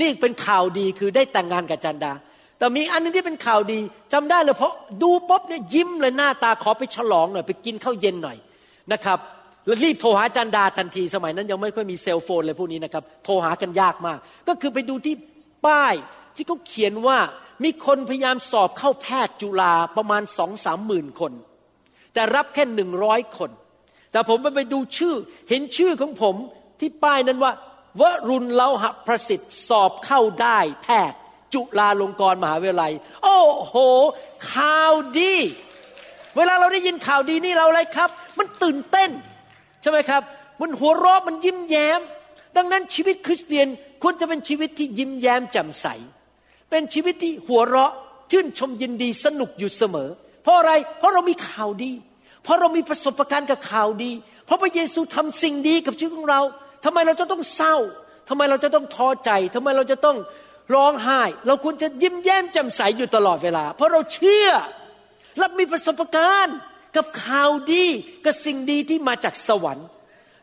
นี่เป็นข่าวดีคือได้แต่งงานกับอาจารย์ดา แต่มีอันนึงที่เป็นข่าวดีจำได้เลยเพราะดูปุ๊บเนี่ยยิ้มเลยหน้าตาขอไปฉลองหน่อยไปกินข้าวเย็นหน่อยนะครับแล้วรีบโทรหาจารย์ดาทันทีสมัยนั้นยังไม่ค่อยมีเซลโฟนเลยพวกนี้นะครับโทรหากันยากมาก ก็คือไปดูที่ป้ายที่เขาเขียนว่ามีคนพยายามสอบเข้าแพทย์จุฬาประมาณสองสามหมื่นคน แต่รับแค่หนึ่งร้อยคน แต่ผมไปไปดูชื่อเห็นชื่อของผมที่ป้ายนั้นว่าวรุณเลาหะประสิทธิ์สอบเข้าได้แพทย์ จุฬาลงกรณ์มหาวิทยาลัย โอ้โห ข่าวดี เวลาเราได้ยินข่าวดีนี่เราอะไรครับ มันตื่นเต้น ใช่ไหมครับ มันหัวเราะมันยิ้มแย้ม ดังนั้นชีวิตคริสเตียนควรจะเป็นชีวิตที่ยิ้มแย้มแจ่มใส เป็นชีวิตที่หัวเราะชื่นชมยินดีสนุกอยู่เสมอ เพราะอะไรเพราะเรามีข่าวดี เพราะเรามีประสบการณ์กับข่าวดี เพราะพระเยซูทำสิ่งดีกับชีวิตของเราทำไมเราจะต้องเศร้าทำไมเราจะต้องท้อใจทำไมเราจะต้อง ร้องไห้ เราควรจะยิ้มแย้มแจ่มใสอยู่ตลอดเวลา เพราะเราเชื่อและมีประสบการณ์กับข่าวดีกับสิ่งดีที่มาจากสวรรค์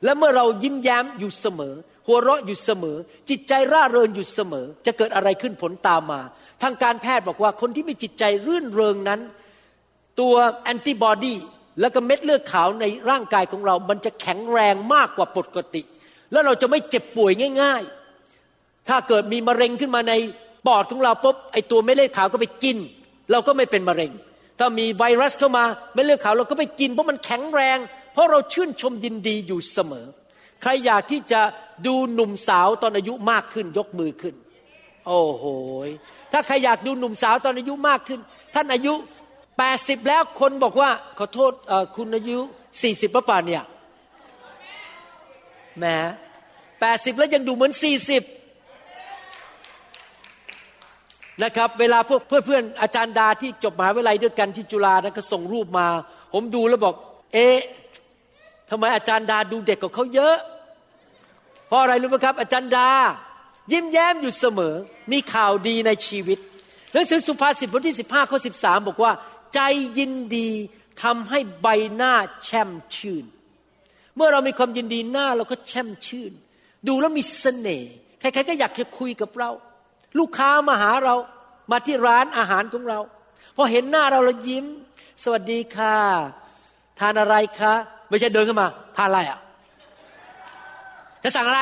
และเมื่อเรายิ้มแย้มอยู่เสมอ หัวเราะอยู่เสมอ จิตใจร่าเริงอยู่เสมอ จะเกิดอะไรขึ้นผลตามมา ทางการแพทย์บอกว่าคนที่มีจิตใจรื่นเริงนั้น ตัวแอนติบอดีแล้วก็เม็ดเลือดขาวในร่างกายของเรา มันจะแข็งแรงมากกว่าปกติ แล้วเราจะไม่เจ็บป่วยง่าย ๆ ถ้าเกิดมีมะเร็งขึ้นมาในปอดของเราปุ๊บไอตัวเม็เลือดขาวก็ไปกิน เราก็ไม่เป็นมะเร็ง ถ้ามีไวรัสเข้ามาเม็เลือดขาวเราก็ไปกิน เพราะมันแข็งแรง เพราะเราชื่นชมยินดีอยู่เสมอ ใครอยากที่จะดูหนุ่มสาวตอนอายุมากขึ้นยกมือขึ้น โอ้โหถ้าใครอยากดูหนุ่มสาวตอนอายุมากขึ้น ท่านอายุ80แล้วคนบอกว่าขอโทษคุณอายุ40ป่ะป่าเนี่ยแหม80 แล้วยังดูเหมือน 40 นะครับเวลาพวกเพื่อนเพื่ออาจารย์ดาที่จบมหาวิทยาลัยด้วยกันที่จุฬานะก็ส่งรูปมา ผมดูแล้วบอก เอ๊ะทำไมอาจารย์ดาดูเด็กกว่าเขาเยอะ เพราะอะไรรู้ไหมครับ อาจารย์ดา ยิ้มแย้มอยู่เสมอ มีข่าวดีในชีวิตหนังสือสุภาษิตบทที่ 15ข้อ13 บอกว่า ใจยินดีทำให้ใบหน้าแช่มชื่น เมื่อเรามีความยินดีหน้าเราก็แช่มชื่น ดูแล้วมีเสน่ห์ใครๆก็อยากจะคุยกับเรา ลูกค้ามาหาเรามาที่ร้านอาหารของเราพอเห็นหน้าเราเรายิ้ม สวัสดีค่ะ ทานอะไรคะ ไม่ใช่เดินเข้ามา ทานอะไรอะจะสั่งอะไร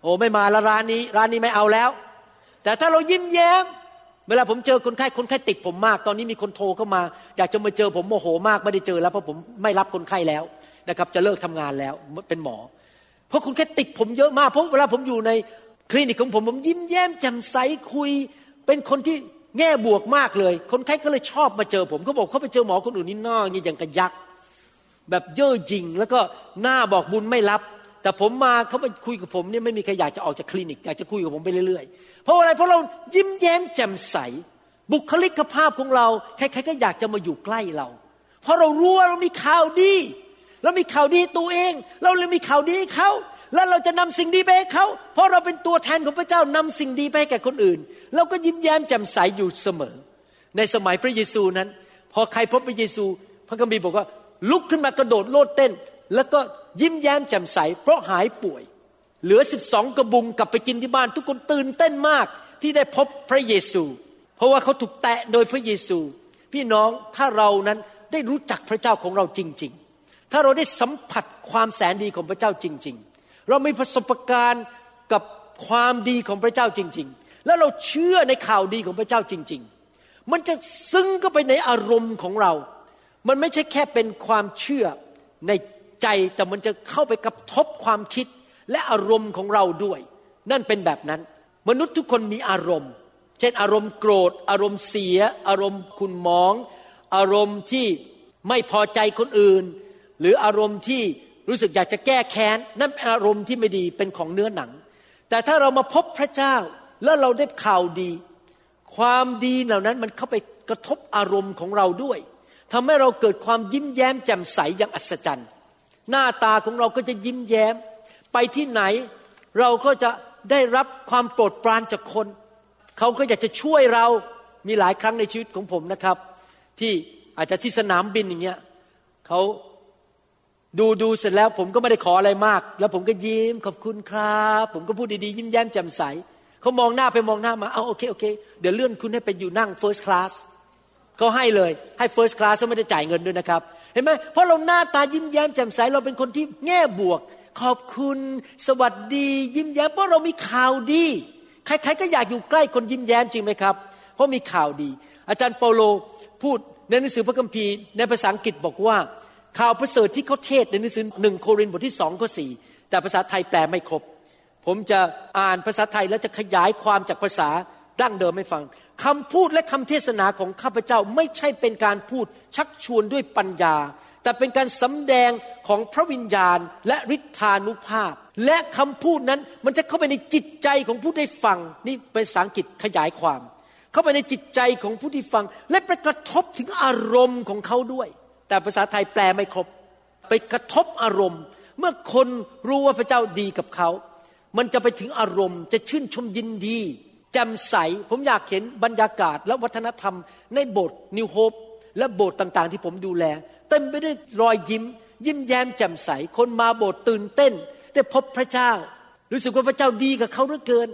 โอ้ไม่มาแล้วร้านนี้ ร้านนี้ไม่เอาแล้ว แต่ถ้าเรายิ้มแย้ม เวลาผมเจอคนไข้คนไข้ติดผมมาก ตอนนี้มีคนโทรเข้ามา อยากจะมาเจอผมโมโหมากไม่ได้เจอแล้วเพราะผมไม่รับคนไข้แล้วนะครับ จะเลิกทำงานแล้วเป็นหมอ เพราะคนไข้ติดผมเยอะมากเพราะเวลาผมอยู่ใน คลินิกของผมผมยิ้มแย้มแจ่มใสคุย เป็นคนที่แง่บวกมากเลย คนไข้ก็เลยชอบมาเจอผมเขาบอกเขาไปเจอหมอคนอื่นนี่หน้าอย่างอย่างกระยักแบบเย่อหยิ่งแล้วก็หน้าบอกบุญไม่รับ แต่ผมมาเขามาคุยกับผมเนี่ยไม่มีใครอยากจะออกจากคลินิกอยากจะคุยกับผมไปเรื่อยๆ เพราะอะไรเพราะเรายิ้มแย้มแจ่มใส บุคลิกภาพของเราใครๆก็อยากจะมาอยู่ใกล้เรา เพราะเรารู้ว่าเรามีข่าวดีเรามีข่าวดีตัวเอง เราเลยมีข่าวดีเขา แล้วเราจะนำสิ่งดีไปให้เขา เพราะเราเป็นตัวแทนของพระเจ้านำสิ่งดีไปให้แก่คนอื่น เราก็ยิ้มแย้มแจ่มใสอยู่เสมอ ในสมัยพระเยซูนั้น พอใครพบพระเยซู พระคัมภีร์บอกว่า ลุกขึ้นมากระโดดโลดเต้น แล้วก็ยิ้มแย้มแจ่มใส เพราะหายป่วย เหลือสิบสองกระบุงกลับไปกินที่บ้าน ทุกคนตื่นเต้นมากที่ได้พบพระเยซู เพราะว่าเขาถูกแตะโดยพระเยซู พี่น้องถ้าเรานั้นได้รู้จักพระเจ้าของเราจริง ๆ ถ้าเราได้สัมผัสความแสนดีของพระเจ้าจริง เรามีประสบการณ์กับความดีของพระเจ้าจริง ๆ แล้วเราเชื่อในข่าวดีของพระเจ้าจริง ๆ มันจะซึ้งก็ไปในอารมณ์ของเรา มันไม่ใช่แค่เป็นความเชื่อในใจแต่มันจะเข้าไปกระทบความคิดและอารมณ์ของเราด้วย นั่นเป็นแบบนั้น มนุษย์ทุกคนมีอารมณ์ เช่นอารมณ์โกรธ อารมณ์เสีย อารมณ์คุณมอง อารมณ์ที่ไม่พอใจคนอื่น หรืออารมณ์ที่ รู้สึกอยากจะแก้แค้นนั่นเป็นอารมณ์ที่ไม่ดีเป็นของเนื้อหนัง แต่ถ้าเรามาพบพระเจ้าแล้วเราได้ข่าวดี ความดีเหล่านั้นมันเข้าไปกระทบอารมณ์ของเราด้วยทำให้เราเกิดความยิ้มแย้มแจ่มใสอย่างอัศจรรย์ หน้าตาของเราก็จะยิ้มแย้ม ไปที่ไหนเราก็จะได้รับความโปรดปรานจากคน เขาก็อยากจะช่วยเรามีหลายครั้งในชีวิตของผมนะครับ ที่อาจจะที่สนามบินอย่างเงี้ยเขา ดูดูเสร็จแล้วผมก็ไม่ได้ขออะไรมาก แล้วผมก็ยิ้มขอบคุณครับ ผมก็พูดดีๆยิ้มแย้มแจ่มใสเขามองหน้าไปมองหน้ามาเอาโอเคโอเคเดี๋ยวเลื่อนคุณให้ไปอยู่นั่ง first class เขาให้เลยให้ first class ไม่ได้จ่ายเงินด้วยนะครับ เห็นไหมเพราะเราหน้าตายิ้มแย้มแจ่มใสเราเป็นคนที่แง่บวก ขอบคุณสวัสดี ยิ้มแย้มเพราะเรามีข่าวดี ใครๆก็อยากอยู่ใกล้คนยิ้มแย้มจริงไหมครับ เพราะมีข่าวดี อาจารย์เปาโลพูดในหนังสือพระคัมภีร์ในภาษาอังกฤษบอกว่า ข่าวประเสริฐที่เขาเทศในหนังสือหนึ่งโครินธ์บทที่สองข้อสี่แต่ภาษาไทยแปลไม่ครบ ผมจะอ่านภาษาไทยแล้วจะขยายความจากภาษาดั้งเดิมให้ฟังคำพูดและคำเทศนาของข้าพเจ้าไม่ใช่เป็นการพูดชักชวนด้วยปัญญา แต่เป็นการสำแดงของพระวิญญาณและฤทธานุภาพ และคำพูดนั้นมันจะเข้าไปในจิตใจของผู้ได้ฟัง นี่เป็นภาษาอังกฤษขยายความ เข้าไปในจิตใจของผู้ที่ฟัง และไปกระทบถึงอารมณ์ของเขาด้วย แต่ภาษาไทยแปลไม่ครบ ไปกระทบอารมณ์ เมื่อคนรู้ว่าพระเจ้าดีกับเขา มันจะไปถึงอารมณ์ จะชื่นชมยินดีแจ่มใส ผมอยากเห็นบรรยากาศและวัฒนธรรม ในโบสถ์นิวโฮปและโบสถ์ต่างๆ ที่ผมดูแลเต็มไปด้วยรอยยิ้ม ยิ้มแย้มแจ่มใส คนมาโบสถ์ตื่นเต้น ได้พบพระเจ้า รู้สึกว่าพระเจ้าดีกับเขาเหลือเกิน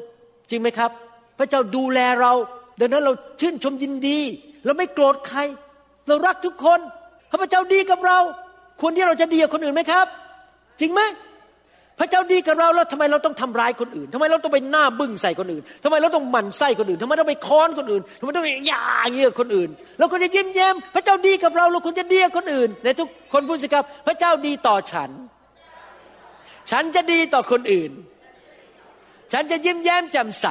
จริงไหมครับ พระเจ้าดูแลเรา ดังนั้นเราชื่นชมยินดี เราไม่โกรธใคร เรารักทุกคน พระเจ้าดีกับเรา ควรที่เราจะดีกับคนอื่นไหมครับ จริงไหมพระเจ้าดีกับเราแล้วทำไมเราต้องทำร้ายคนอื่นทำไมเราต้องไปหน้าบึ้งใส่คนอื่นทำไมเราต้องหมั่นไส้คนอื่นทำไมต้องไปค้อนคนอื่นทำไมต้องย่าเงี้ยคนอื่นเราควรจะยิ้มแย้มพระเจ้าดีกับเราเราควรจะดีกับคนอื่น ในทุกคนพูดสิครับ พระเจ้าดีต่อฉัน ฉันจะดีต่อคนอื่น ฉันจะยิ้มแย้มแจ่มใส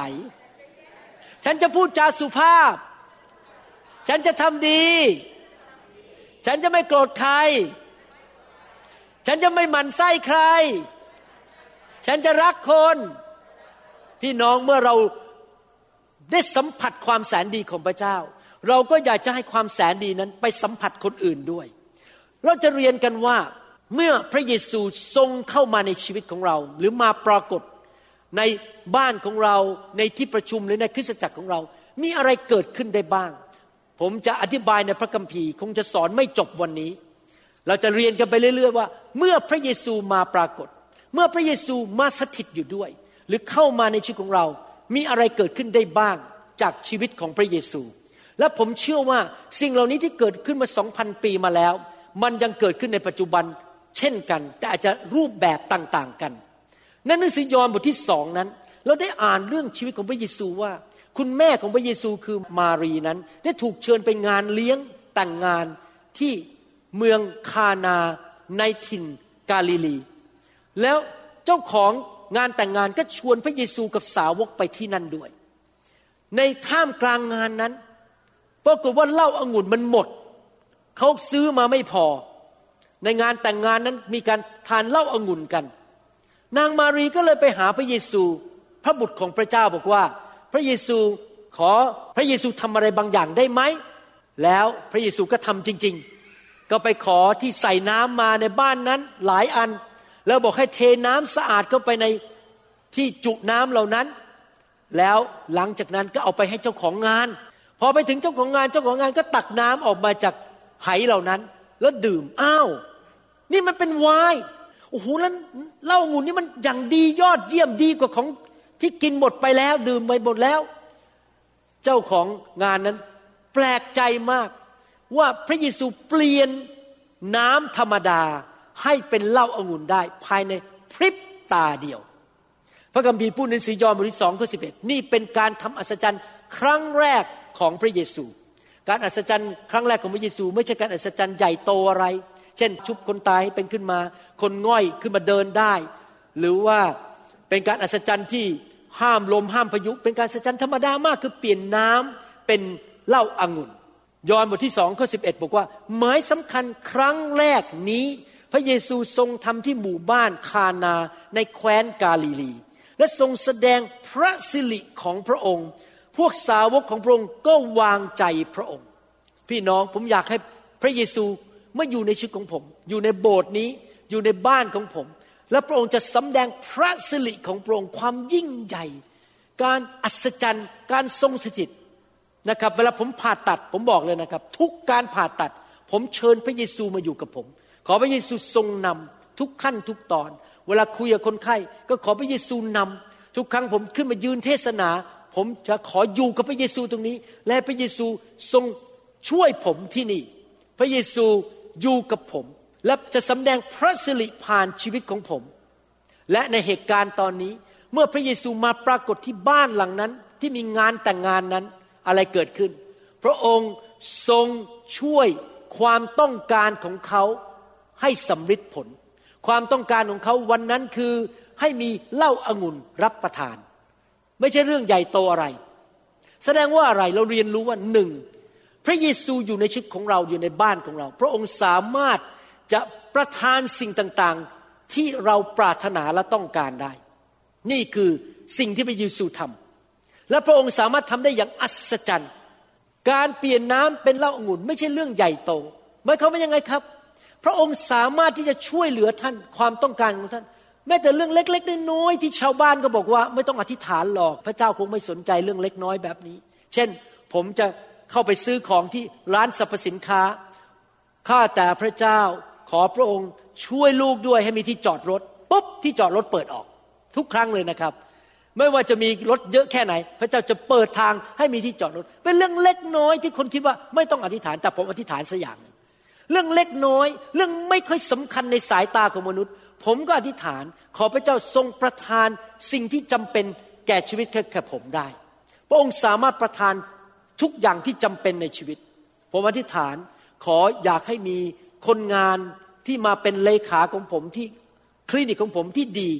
ฉันจะพูดจาสุภาพ ฉันจะทำดี ฉันจะไม่โกรธใคร ฉันจะไม่หมั่นไส้ใคร ฉันจะรักคน พี่น้องเมื่อเราได้สัมผัสความแสนดีของพระเจ้า เราก็อยากจะให้ความแสนดีนั้นไปสัมผัสคนอื่นด้วย เราจะเรียนกันว่าเมื่อพระเยซูทรงเข้ามาในชีวิตของเรา หรือมาปรากฏในบ้านของเราในที่ประชุมหรือในคริสตจักรของเรา มีอะไรเกิดขึ้นได้บ้าง ผมจะอธิบายในพระคัมภีร์ คงจะสอนไม่จบวันนี้ เราจะเรียนกันไปเรื่อย ๆ ว่า เมื่อพระเยซูมาปรากฏ เมื่อพระเยซูมาสถิตอยู่ด้วย หรือเข้ามาในชีวิตของเรา มีอะไรเกิดขึ้นได้บ้างจากชีวิตของพระเยซู และผมเชื่อว่าสิ่งเหล่านี้ที่เกิดขึ้นมาสองพันปีมาแล้ว มันยังเกิดขึ้นในปัจจุบันเช่นกัน แต่อาจจะรูปแบบต่างๆกันในหนังสือยอห์นบทที่สองนั้น เราได้อ่านเรื่องชีวิตของพระเยซูว่า คุณแม่ของพระเยซูคือมารีนั้น ได้ถูกเชิญไปงานเลี้ยงแต่งงานที่เมืองคานาในถิ่นกาลิลี แล้วเจ้าของงานแต่งงานก็ชวนพระเยซูกับสาวกไปที่นั่นด้วย ในท่ามกลางงานนั้นปรากฏว่าเหล้าอางุ่นมันหมด เขาซื้อมาไม่พอ ในงานแต่งงานนั้นมีการทานเหล้าอางุ่นกัน นางมารีก็เลยไปหาพระเยซู พระบุตรของพระเจ้าบอกว่า พระเยซูขอพระเยซูทำอะไรบางอย่างได้ไหม แล้วพระเยซูก็ทำจริง ๆ ก็ไปขอที่ใส่น้ำมาในบ้านนั้นหลายอัน แล้วบอกให้เทน้ำสะอาดเข้าไปในที่จุน้ำเหล่านั้น แล้วหลังจากนั้นก็เอาไปให้เจ้าของงาน พอไปถึงเจ้าของงานเจ้าของงานก็ตักน้ำออกมาจากไหเหล่านั้น แล้วดื่มอ้าวนี่มันเป็นไวน์โอ้โหแล้วเหล้างูนี่มันอย่างดียอดเยี่ยมดีกว่าของ ที่กินหมดไปแล้วดื่มไปหมดแล้ว เจ้าของงานนั้นแปลกใจมาก ว่าพระเยซูเปลี่ยนน้ำธรรมดาให้เป็นเหล้าอางุ่นได้ ภายในพริบตาเดียว พระคัมภีพูดในสียอห์นบทที่สองข้อสิบเอ็ดนี่เป็นการทำอัศจรรย์ครั้งแรกของพระเยซู การอัศจรรย์ครั้งแรกของพระเยซู ไม่ใช่การอัศจรรย์ใหญ่โตอะไร เช่น ชุบคนตายให้เป็นขึ้นมา คนง่อยขึ้นมาเดินได้ หรือว่าเป็นการอัศจรรย์ที่ ห้ามลมห้ามพายุ เป็นการอัศจรรย์ธรรมดามากคือเปลี่ยนน้ำเป็นเหล้าอางุ่น ยอห์นบทที่สองข้อสิบเอ็ดบอกว่า หมายสำคัญครั้งแรกนี้ พระเยซูทรงทำที่หมู่บ้านคานาในแคว้นกาลิลี และทรงแสดงพระสิริของพระองค์ พวกสาวกของพระองค์ก็วางใจพระองค์ พี่น้องผมอยากให้พระเยซูเมื่ออยู่ในชีวิตของผม อยู่ในโบสถ์นี้อยู่ในบ้านของผม และพระองค์จะสำแดงพระสิริของพระองค์ความยิ่งใหญ่ การอัศจรรย์ การทรงสถิตนะครับ เวลาผมผ่าตัดผมบอกเลยนะครับ ทุกการผ่าตัด ผมเชิญพระเยซูมาอยู่กับผม ขอพระเยซูทรงนำทุกขั้นทุกตอน เวลาคุยกับคนไข้ก็ขอพระเยซูนำทุกครั้งผมขึ้นมายืนเทศนา ผมจะขออยู่กับพระเยซูตรงนี้ และพระเยซูทรงช่วยผมที่นี่ พระเยซูอยู่กับผม และจะสำแดงพระสิริผ่านชีวิตของผม และในเหตุการณ์ตอนนี้เมื่อพระเยซูมาปรากฏที่บ้านหลังนั้นที่มีงานแต่งงานนั้นอะไรเกิดขึ้น พระองค์ทรงช่วยความต้องการของเขาให้สำเร็จผล ความต้องการของเขาวันนั้นคือให้มีเหล้าอางุ่นรับประทาน ไม่ใช่เรื่องใหญ่โตอะไร แสดงว่าอะไรเราเรียนรู้ว่าหนึ่งพระเยซูอยู่ในชีวิตของเราอยู่ในบ้านของเรา พระองค์สามารถ จะประทานสิ่งต่างๆ ที่เราปรารถนาและต้องการได้ นี่คือสิ่งที่พระเยซูทำและพระองค์สามารถทำได้อย่างอัศจรรย์ การเปลี่ยนน้ำเป็นเหล้าองุ่นไม่ใช่เรื่องใหญ่โตหมายความว่ายังไงครับ พระองค์สามารถที่จะช่วยเหลือท่านความต้องการของท่านแม้แต่เรื่องเล็ก ๆ น้อยๆที่ชาวบ้านก็บอกว่า ไม่ต้องอธิษฐานหรอกพระเจ้าคงไม่สนใจเรื่องเล็กน้อยแบบนี้ เช่น ผมจะเข้าไปซื้อของที่ร้านสรรพสินค้าข้าแต่พระเจ้า ขอพระองค์ช่วยลูกด้วยให้มีที่จอดรถปุ๊บที่จอดรถเปิดออก ทุกครั้งเลยนะครับ ไม่ว่าจะมีรถเยอะแค่ไหน พระเจ้าจะเปิดทางให้มีที่จอดรถ เป็นเรื่องเล็กน้อยที่คนคิดว่าไม่ต้องอธิษฐานแต่ผมอธิษฐานสัอย่างเรื่องเล็กน้อย เรื่องไม่ค่อยสำคัญในสายตาของมนุษย์ ผมก็อธิษฐาน ขอพระเจ้าทรงประทานสิ่งที่จำเป็นแก่ชีวิตแค่ผมได้ พระองค์สามารถประทานทุกอย่างที่จำเป็นในชีวิต ผมอธิษฐานขออยากให้มี คนงานที่มาเป็นเลขาของผมที่คลินิกของผมที่ดี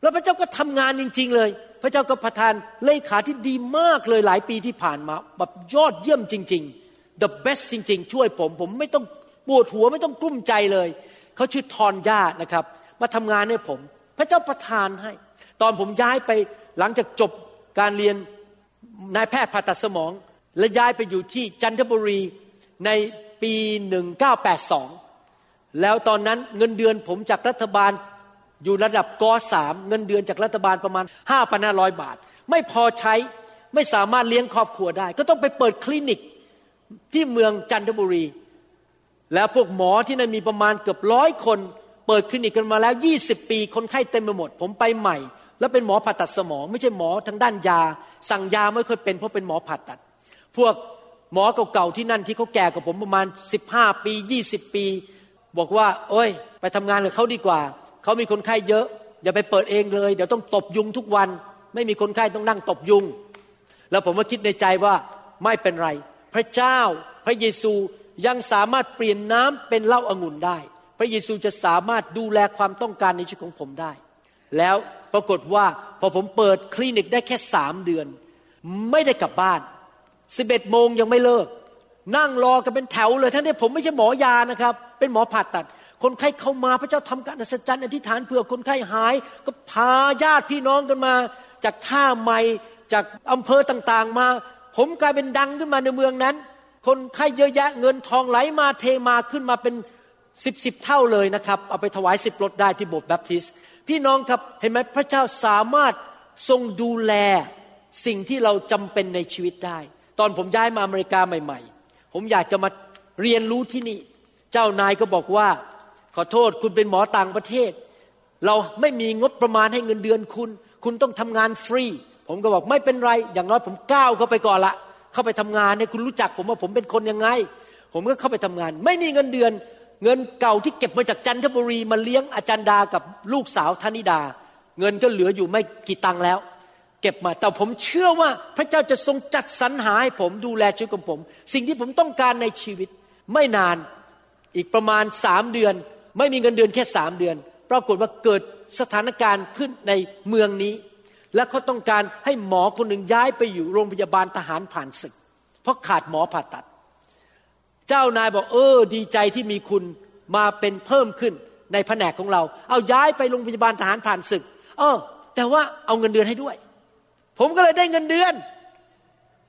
แล้วพระเจ้าก็ทำงานจริง ๆ เลย พระเจ้าก็ประทานเลขาที่ดีมากเลยหลายปีที่ผ่านมาแบบยอดเยี่ยมจริง ๆ the best จริง ๆ ช่วยผม ผมไม่ต้องปวดหัวไม่ต้องกลุ้มใจเลยเขาชื่อทอนญานะครับ มาทำงานให้ผม พระเจ้าประทานให้ ตอนผมย้ายไปหลังจากจบการเรียนนายแพทย์ผ่าตัดสมอง และย้ายไปอยู่ที่จันทบุรีใน ปี 1982 แล้วตอนนั้นเงินเดือนผมจากรัฐบาลอยู่ระดับกสามเงินเดือนจากรัฐบาลประมาณ 5,500 บาท ไม่พอใช้ไม่สามารถเลี้ยงครอบครัวได้ ก็ต้องไปเปิดคลินิกที่เมืองจันทบุรี แล้วพวกหมอที่นั่นมีประมาณเกือบร้อยคน เปิดคลินิกกันมาแล้ว 20 ปีคนไข้เต็มไปหมด ผมไปใหม่ แล้วเป็นหมอผ่าตัดสมอง ไม่ใช่หมอทางด้านยา สั่งยาไม่ค่อยเป็นเพราะเป็นหมอผ่าตัด พวก หมอเก่าๆที่นั่นที่เขาแก่กว่าผมประมาณ 15 ปี 20 ปี บอกว่า โอ้ย ไปทำงานกับเขาดีกว่า เขามีคนไข้เยอะ อย่าไปเปิดเองเลย เดี๋ยวต้องตบยุงทุกวัน ไม่มีคนไข้ต้องนั่งตบยุง แล้วผมก็คิดในใจว่าไม่เป็นไร พระเจ้าพระเยซูยังสามารถเปลี่ยนน้ำเป็นเหล้าอางุ่นได้ พระเยซูจะสามารถดูแลความต้องการในชีวิตของผมได้ แล้วปรากฏว่าพอผมเปิดคลินิกได้แค่สามเดือน ไม่ได้กลับบ้าน สิบเอ็ดโมงยังไม่เลิก นั่งรอกันเป็นแถวเลยทั้งที่ผมไม่ใช่หมอยานะครับ เป็นหมอผ่าตัด คนไข้เข้ามาพระเจ้าทำการอัศจรรย์อธิษฐานเพื่อคนไข้หาย ก็พาญาติพี่น้องกันมา จากท่าใหม่จากอำเภอต่างๆมา ผมกลายเป็นดังขึ้นมาในเมืองนั้น คนไข้เยอะแยะเงินทองไหลมาเทมาขึ้นมาเป็นสิบสิบเท่าเลยนะครับ เอาไปถวายสิบรถได้ที่โบสถ์แบปทิส พี่น้องครับเห็นไหมพระเจ้าสามารถทรงดูแลสิ่งที่เราจำเป็นในชีวิตได้ ตอนผมย้ายมาอเมริกาใหม่ ๆ ผมอยากจะมาเรียนรู้ที่นี่ เจ้านายก็บอกว่า ขอโทษคุณเป็นหมอต่างประเทศ เราไม่มีงบประมาณให้เงินเดือนคุณ คุณต้องทำงานฟรี ผมก็บอกไม่เป็นไร อย่างน้อยผมก้าวเข้าไปก่อนละเข้าไปทำงานให้คุณรู้จัก ผมว่าผมเป็นคนยังไง ผมก็เข้าไปทำงาน ไม่มีเงินเดือน เงินเก่าที่เก็บมาจากจันทบุรีมาเลี้ยงอาจารย์ดากับลูกสาวธนิดา เงินก็เหลืออยู่ไม่กี่ตังค์แล้ว เก็บมา แต่ผมเชื่อว่าพระเจ้าจะทรงจัดสรรหาให้ผมดูแลชีวิตของผม สิ่งที่ผมต้องการในชีวิต ไม่นานอีกประมาณสามเดือน ไม่มีเงินเดือนแค่สามเดือน ปรากฏว่าเกิดสถานการณ์ขึ้นในเมืองนี้ และเขาต้องการให้หมอคนหนึ่งย้ายไปอยู่โรงพยาบาลทหารผ่านศึก เพราะขาดหมอผ่าตัด เจ้านายบอกเออดีใจที่มีคุณมาเป็นเพิ่มขึ้นในแผนกของเรา เอาย้ายไปโรงพยาบาลทหารผ่านศึก เออ แต่ว่าเอาเงินเดือนให้ด้วย ผมก็เลยได้เงินเดือน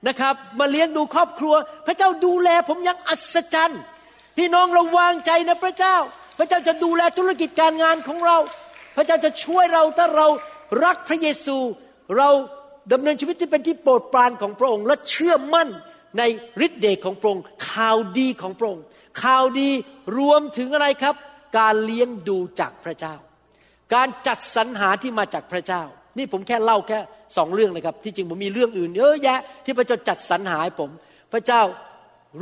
นะครับ มาเลี้ยงดูครอบครัว พระเจ้าดูแลผมอย่างอัศจรรย์ พี่น้องเราวางใจนะพระเจ้า พระเจ้าจะดูแลธุรกิจการงานของเรา พระเจ้าจะช่วยเราถ้าเรารักพระเยซู เราดำเนินชีวิตที่เป็นที่โปรดปรานของพระองค์ และเชื่อมั่นในฤทธิเดชของพระองค์ข่าวดีของพระองค์ข่าวดีรวมถึงอะไรครับ การเลี้ยงดูจากพระเจ้า การจัดสรรหาที่มาจากพระเจ้า นี่ผมแค่เล่าแค่ สองเรื่องนะครับ ที่จริงผมมีเรื่องอื่นเยอะแยะ ที่พระเจ้าจัดสรรหาให้ผม พระเจ้า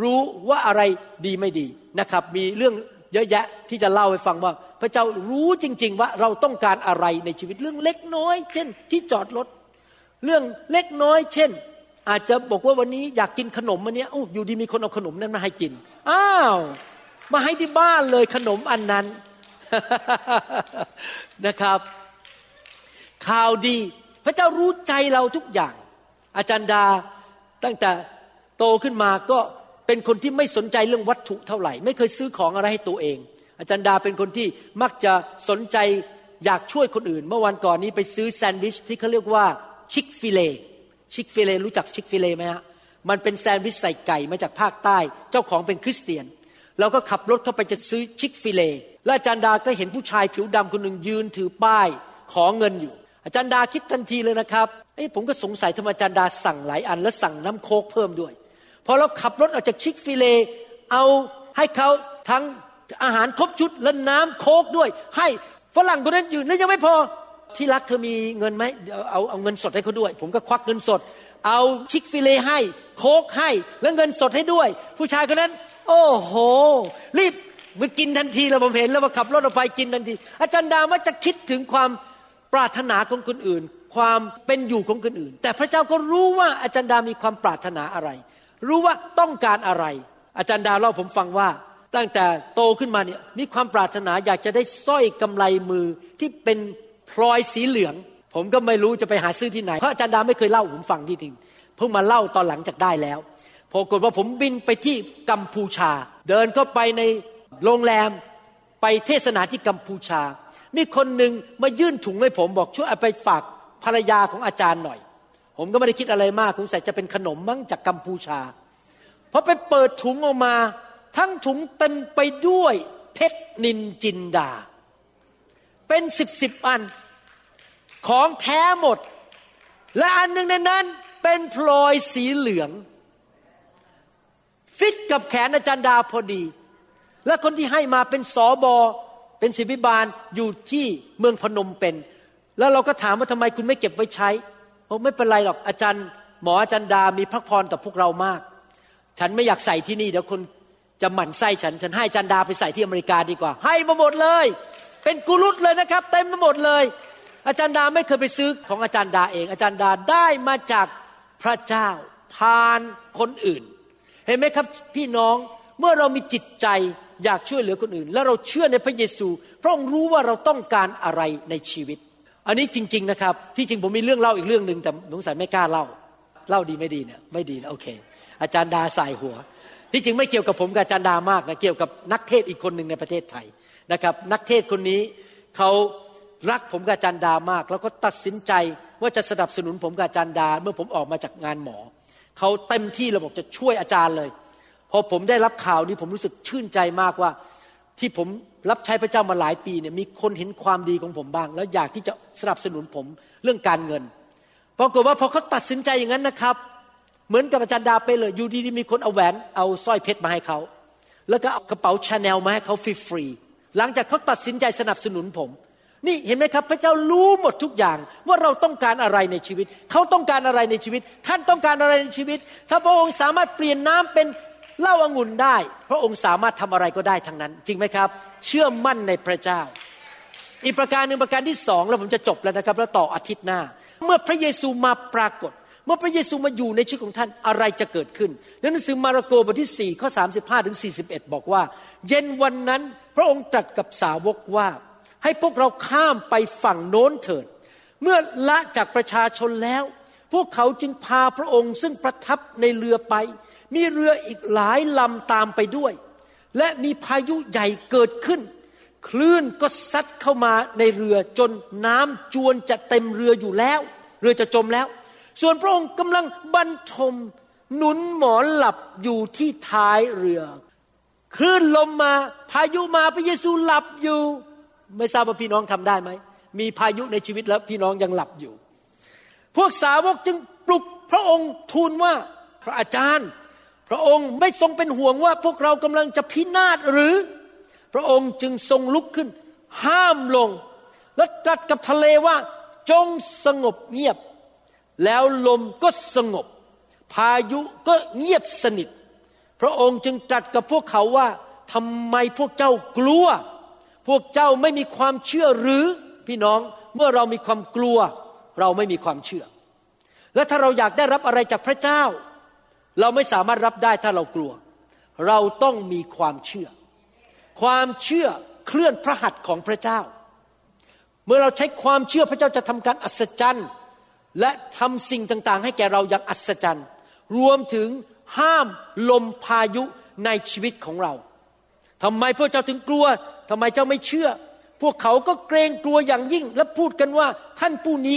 รู้ว่าอะไรดีไม่ดีนะครับ มีเรื่องเยอะแยะที่จะเล่าให้ฟังว่า พระเจ้ารู้จริง ๆ ว่าเราต้องการอะไรในชีวิตเรื่องเล็กน้อย เช่น ที่จอดรถเรื่องเล็กน้อย เช่น อาจจะบอกว่าวันนี้อยากกินขนมวันนี้อู้อยู่ดีมีคนเอาขนมนั้นมาให้กินอ้าวมาให้ที่บ้านเลยขนมอันนั้นนะครับ ข่าวดี พระเจ้ารู้ใจเราทุกอย่าง อาจารย์ดาตั้งแต่โตขึ้นมาก็เป็นคนที่ไม่สนใจเรื่องวัตถุเท่าไหร่ ไม่เคยซื้อของอะไรให้ตัวเอง อาจารย์ดาเป็นคนที่มักจะสนใจอยากช่วยคนอื่น เมื่อวันก่อนนี้ไปซื้อแซนด์วิชที่เขาเรียกว่าChick-fil-A Chick-fil-A รู้จัก Chick-fil-A ไหมฮะมันเป็นแซนด์วิชใส่ไก่มาจากภาคใต้ เจ้าของเป็นคริสเตียน เราก็ขับรถเข้าไปจะซื้อ Chick-fil-A และอาจารย์ดาก็เห็นผู้ชายผิวดำคนหนึ่งยืนถือป้ายขอเงินอยู่ อาจารย์ดาคิดทันทีเลยนะครับไอ้ผมก็สงสัยทำไมอาจารย์ดาสั่งหลายอัน แล้วสั่งน้ำโค้กเพิ่มด้วย พอเราขับรถออกจาก Chick-fil-A เอาให้เขาทั้งอาหารครบชุดและน้ำโค้กด้วย ให้ฝรั่งคนนั้นอยู่นั่นยังไม่พอที่รักเธอมีเงินไหมเอาเอาเงินสดให้เขาด้วย ผมก็ควักเงินสด เอาชิคฟิเลให้ โคกให้แล้วเงินสดให้ด้วย ผู้ชายคนนั้น โอ้โห รีบมากินทันทีแล้วผมเห็นแล้วมาขับรถออกไปกินทันที อาจารย์ดาว่าจะคิดถึงความ ปรารถนาของคนอื่น ความเป็นอยู่ของคนอื่น แต่พระเจ้าก็รู้ว่าอาจารย์ดามีความปรารถนาอะไร รู้ว่าต้องการอะไร อาจารย์ดาเล่าผมฟังว่า ตั้งแต่โตขึ้นมาเนี่ยมีความปรารถนาอยากจะได้สร้อยกำไลมือที่เป็นพลอยสีเหลือง ผมก็ไม่รู้จะไปหาซื้อที่ไหนเพราะอาจารย์ดาไม่เคยเล่าผมฟังที่จริงเพิ่งมาเล่าตอนหลังจากได้แล้วพอกฏว่าผมบินไปที่กัมพูชา เดินเข้าไปในโรงแรมไปเทศนาที่กัมพูชา มีคนหนึ่งมายื่นถุงให้ผมบอกช่วยเอาไปฝากภรรยาของอาจารย์หน่อย ผมก็ไม่ได้คิดอะไรมากคงใส่จะเป็นขนมมั้งจากกัมพูชาพอไปเปิดถุงออกมา ทั้งถุงเต็มไปด้วยเพชรนินจินดา เป็นสิบสิบอัน ของแท้หมด และอันหนึ่งในนั้นเป็นพลอยสีเหลือง ฟิตกับแขนอาจารย์ดาพอดี และคนที่ให้มาเป็นสอบอ เป็นศิบิบาลอยู่ที่เมืองพนมเป็น แล้วเราก็ถามว่าทำไมคุณไม่เก็บไว้ใช้ผมไม่เป็นไรหรอกอาจารย์หมออาจารย์ดามีพระพรต่อพวกเรามาก ฉันไม่อยากใส่ที่นี่เดี๋ยวคนจะหมั่นไส้ฉัน ฉันให้อาจารย์ดาไปใส่ที่อเมริกาดีกว่า ให้มาหมดเลย เป็นกุลุตเลยนะครับเต็มไปหมดเลย อาจารย์ดาไม่เคยไปซื้อของอาจารย์ดาเอง อาจารย์ดาได้มาจากพระเจ้าผ่านคนอื่น เห็นไหมครับพี่น้องเมื่อเรามีจิตใจ อยากช่วยเหลือคนอื่น และเราเชื่อในพระเยซู พระองค์รู้ว่าเราต้องการอะไรในชีวิต อันนี้จริง ๆนะครับ ที่จริงผมมีเรื่องเล่าอีกเรื่องหนึ่งแต่สงสัยไม่กล้าเล่า เล่าดีไม่ดีเนี่ยไม่ดีนะโอเค อาจารย์ดาใส่หัว ที่จริงไม่เกี่ยวกับผมกับอาจารย์ดามากนะเกี่ยวกับนักเทศอีกคนหนึ่งในประเทศไทยนะครับนักเทศคนนี้เขารักผมกับอาจารย์ดามาก แล้วก็ตัดสินใจว่าจะสนับสนุนผมกับอาจารย์ดา เมื่อผมออกมาจากงานหมอเขาเต็มที่ระบบจะช่วยอาจารย์เลย พอผมได้รับข่าวนี้ผมรู้สึกชื่นใจมากว่า ที่ผมรับใช้พระเจ้ามาหลายปีเนี่ยมีคนเห็นความดีของผมบ้าง แล้วอยากที่จะสนับสนุนผมเรื่องการเงินปรากฏว่าพอเขาตัดสินใจอย่างนั้นนะครับ เหมือนกับอาจารย์ดาไปเลยอยู่ดีๆมีคนเอาแหวนเอาสร้อยเพชรมาให้เขาแล้วก็เอากระเป๋าชาแนลมาให้เขาฟรีๆหลังจากเขาตัดสินใจสนับสนุนผม นี่เห็นไหมครับพระเจ้ารู้หมดทุกอย่างว่าเราต้องการอะไรในชีวิต เขาต้องการอะไรในชีวิต ท่านต้องการอะไรในชีวิต ถ้าพระองค์สามารถเปลี่ยนน้ำเป็น เล้าอางุ่นได้ พระองค์สามารถทำอะไรก็ได้ทั้งนั้น จริงไหมครับ เชื่อมั่นในพระเจ้า อีกประการหนึ่งประการที่สองแล้วผมจะจบแล้วนะครับ แล้วต่ออาทิตย์หน้า เมื่อพระเยซูมาปรากฏ เมื่อพระเยซูมาอยู่ในชีวิตของท่านอะไรจะเกิดขึ้นในหนังสือมาระโกบทที่4ข้อ35ถึง41บอกว่า เย็นวันนั้นพระองค์ตรัสกับสาวกว่า ให้พวกเราข้ามไปฝั่งโน้นเถิด เมื่อละจากประชาชนแล้ว พวกเขาจึงพาพระองค์ซึ่งประทับในเรือไป มีเรืออีกหลายลำตามไปด้วย และมีพายุใหญ่เกิดขึ้น คลื่นก็ซัดเข้ามาในเรือจนน้ำจวนจะเต็มเรืออยู่แล้ว เรือจะจมแล้ว ส่วนพระองค์กำลังบรรทมหนุนหมอนหลับอยู่ที่ท้ายเรือ คลื่นลมมาพายุมาพระเยซูหลับอยู่ ไม่ทราบว่าพี่น้องทำได้ไหม มีพายุในชีวิตแล้วพี่น้องยังหลับอยู่ พวกสาวกจึงปลุกพระองค์ทูลว่าพระอาจารย์ พระองค์ไม่ทรงเป็นห่วงว่าพวกเรากำลังจะพินาศหรือ พระองค์จึงทรงลุกขึ้น ห้ามลง และตรัสกับทะเลว่าจงสงบเงียบ แล้วลมก็สงบ พายุก็เงียบสนิท พระองค์จึงตรัสกับพวกเขาว่าทำไมพวกเจ้ากลัว พวกเจ้าไม่มีความเชื่อหรือพี่น้องเมื่อเรามีความกลัว เราไม่มีความเชื่อ และถ้าเราอยากได้รับอะไรจากพระเจ้า เราไม่สามารถรับได้ถ้าเรากลัว เราต้องมีความเชื่อ ความเชื่อเคลื่อนพระหัตถ์ของพระเจ้า เมื่อเราใช้ความเชื่อพระเจ้าจะทำการอัศจรรย์และทำสิ่งต่างๆ ให้แก่เราอย่างอัศจรรย์ รวมถึงห้ามลมพายุในชีวิตของเราทำไมพวกเจ้าถึงกลัวทำไมเจ้าไม่เชื่อ พวกเขาก็เกรงกลัวอย่างยิ่ง และพูดกันว่าท่านผู้นี้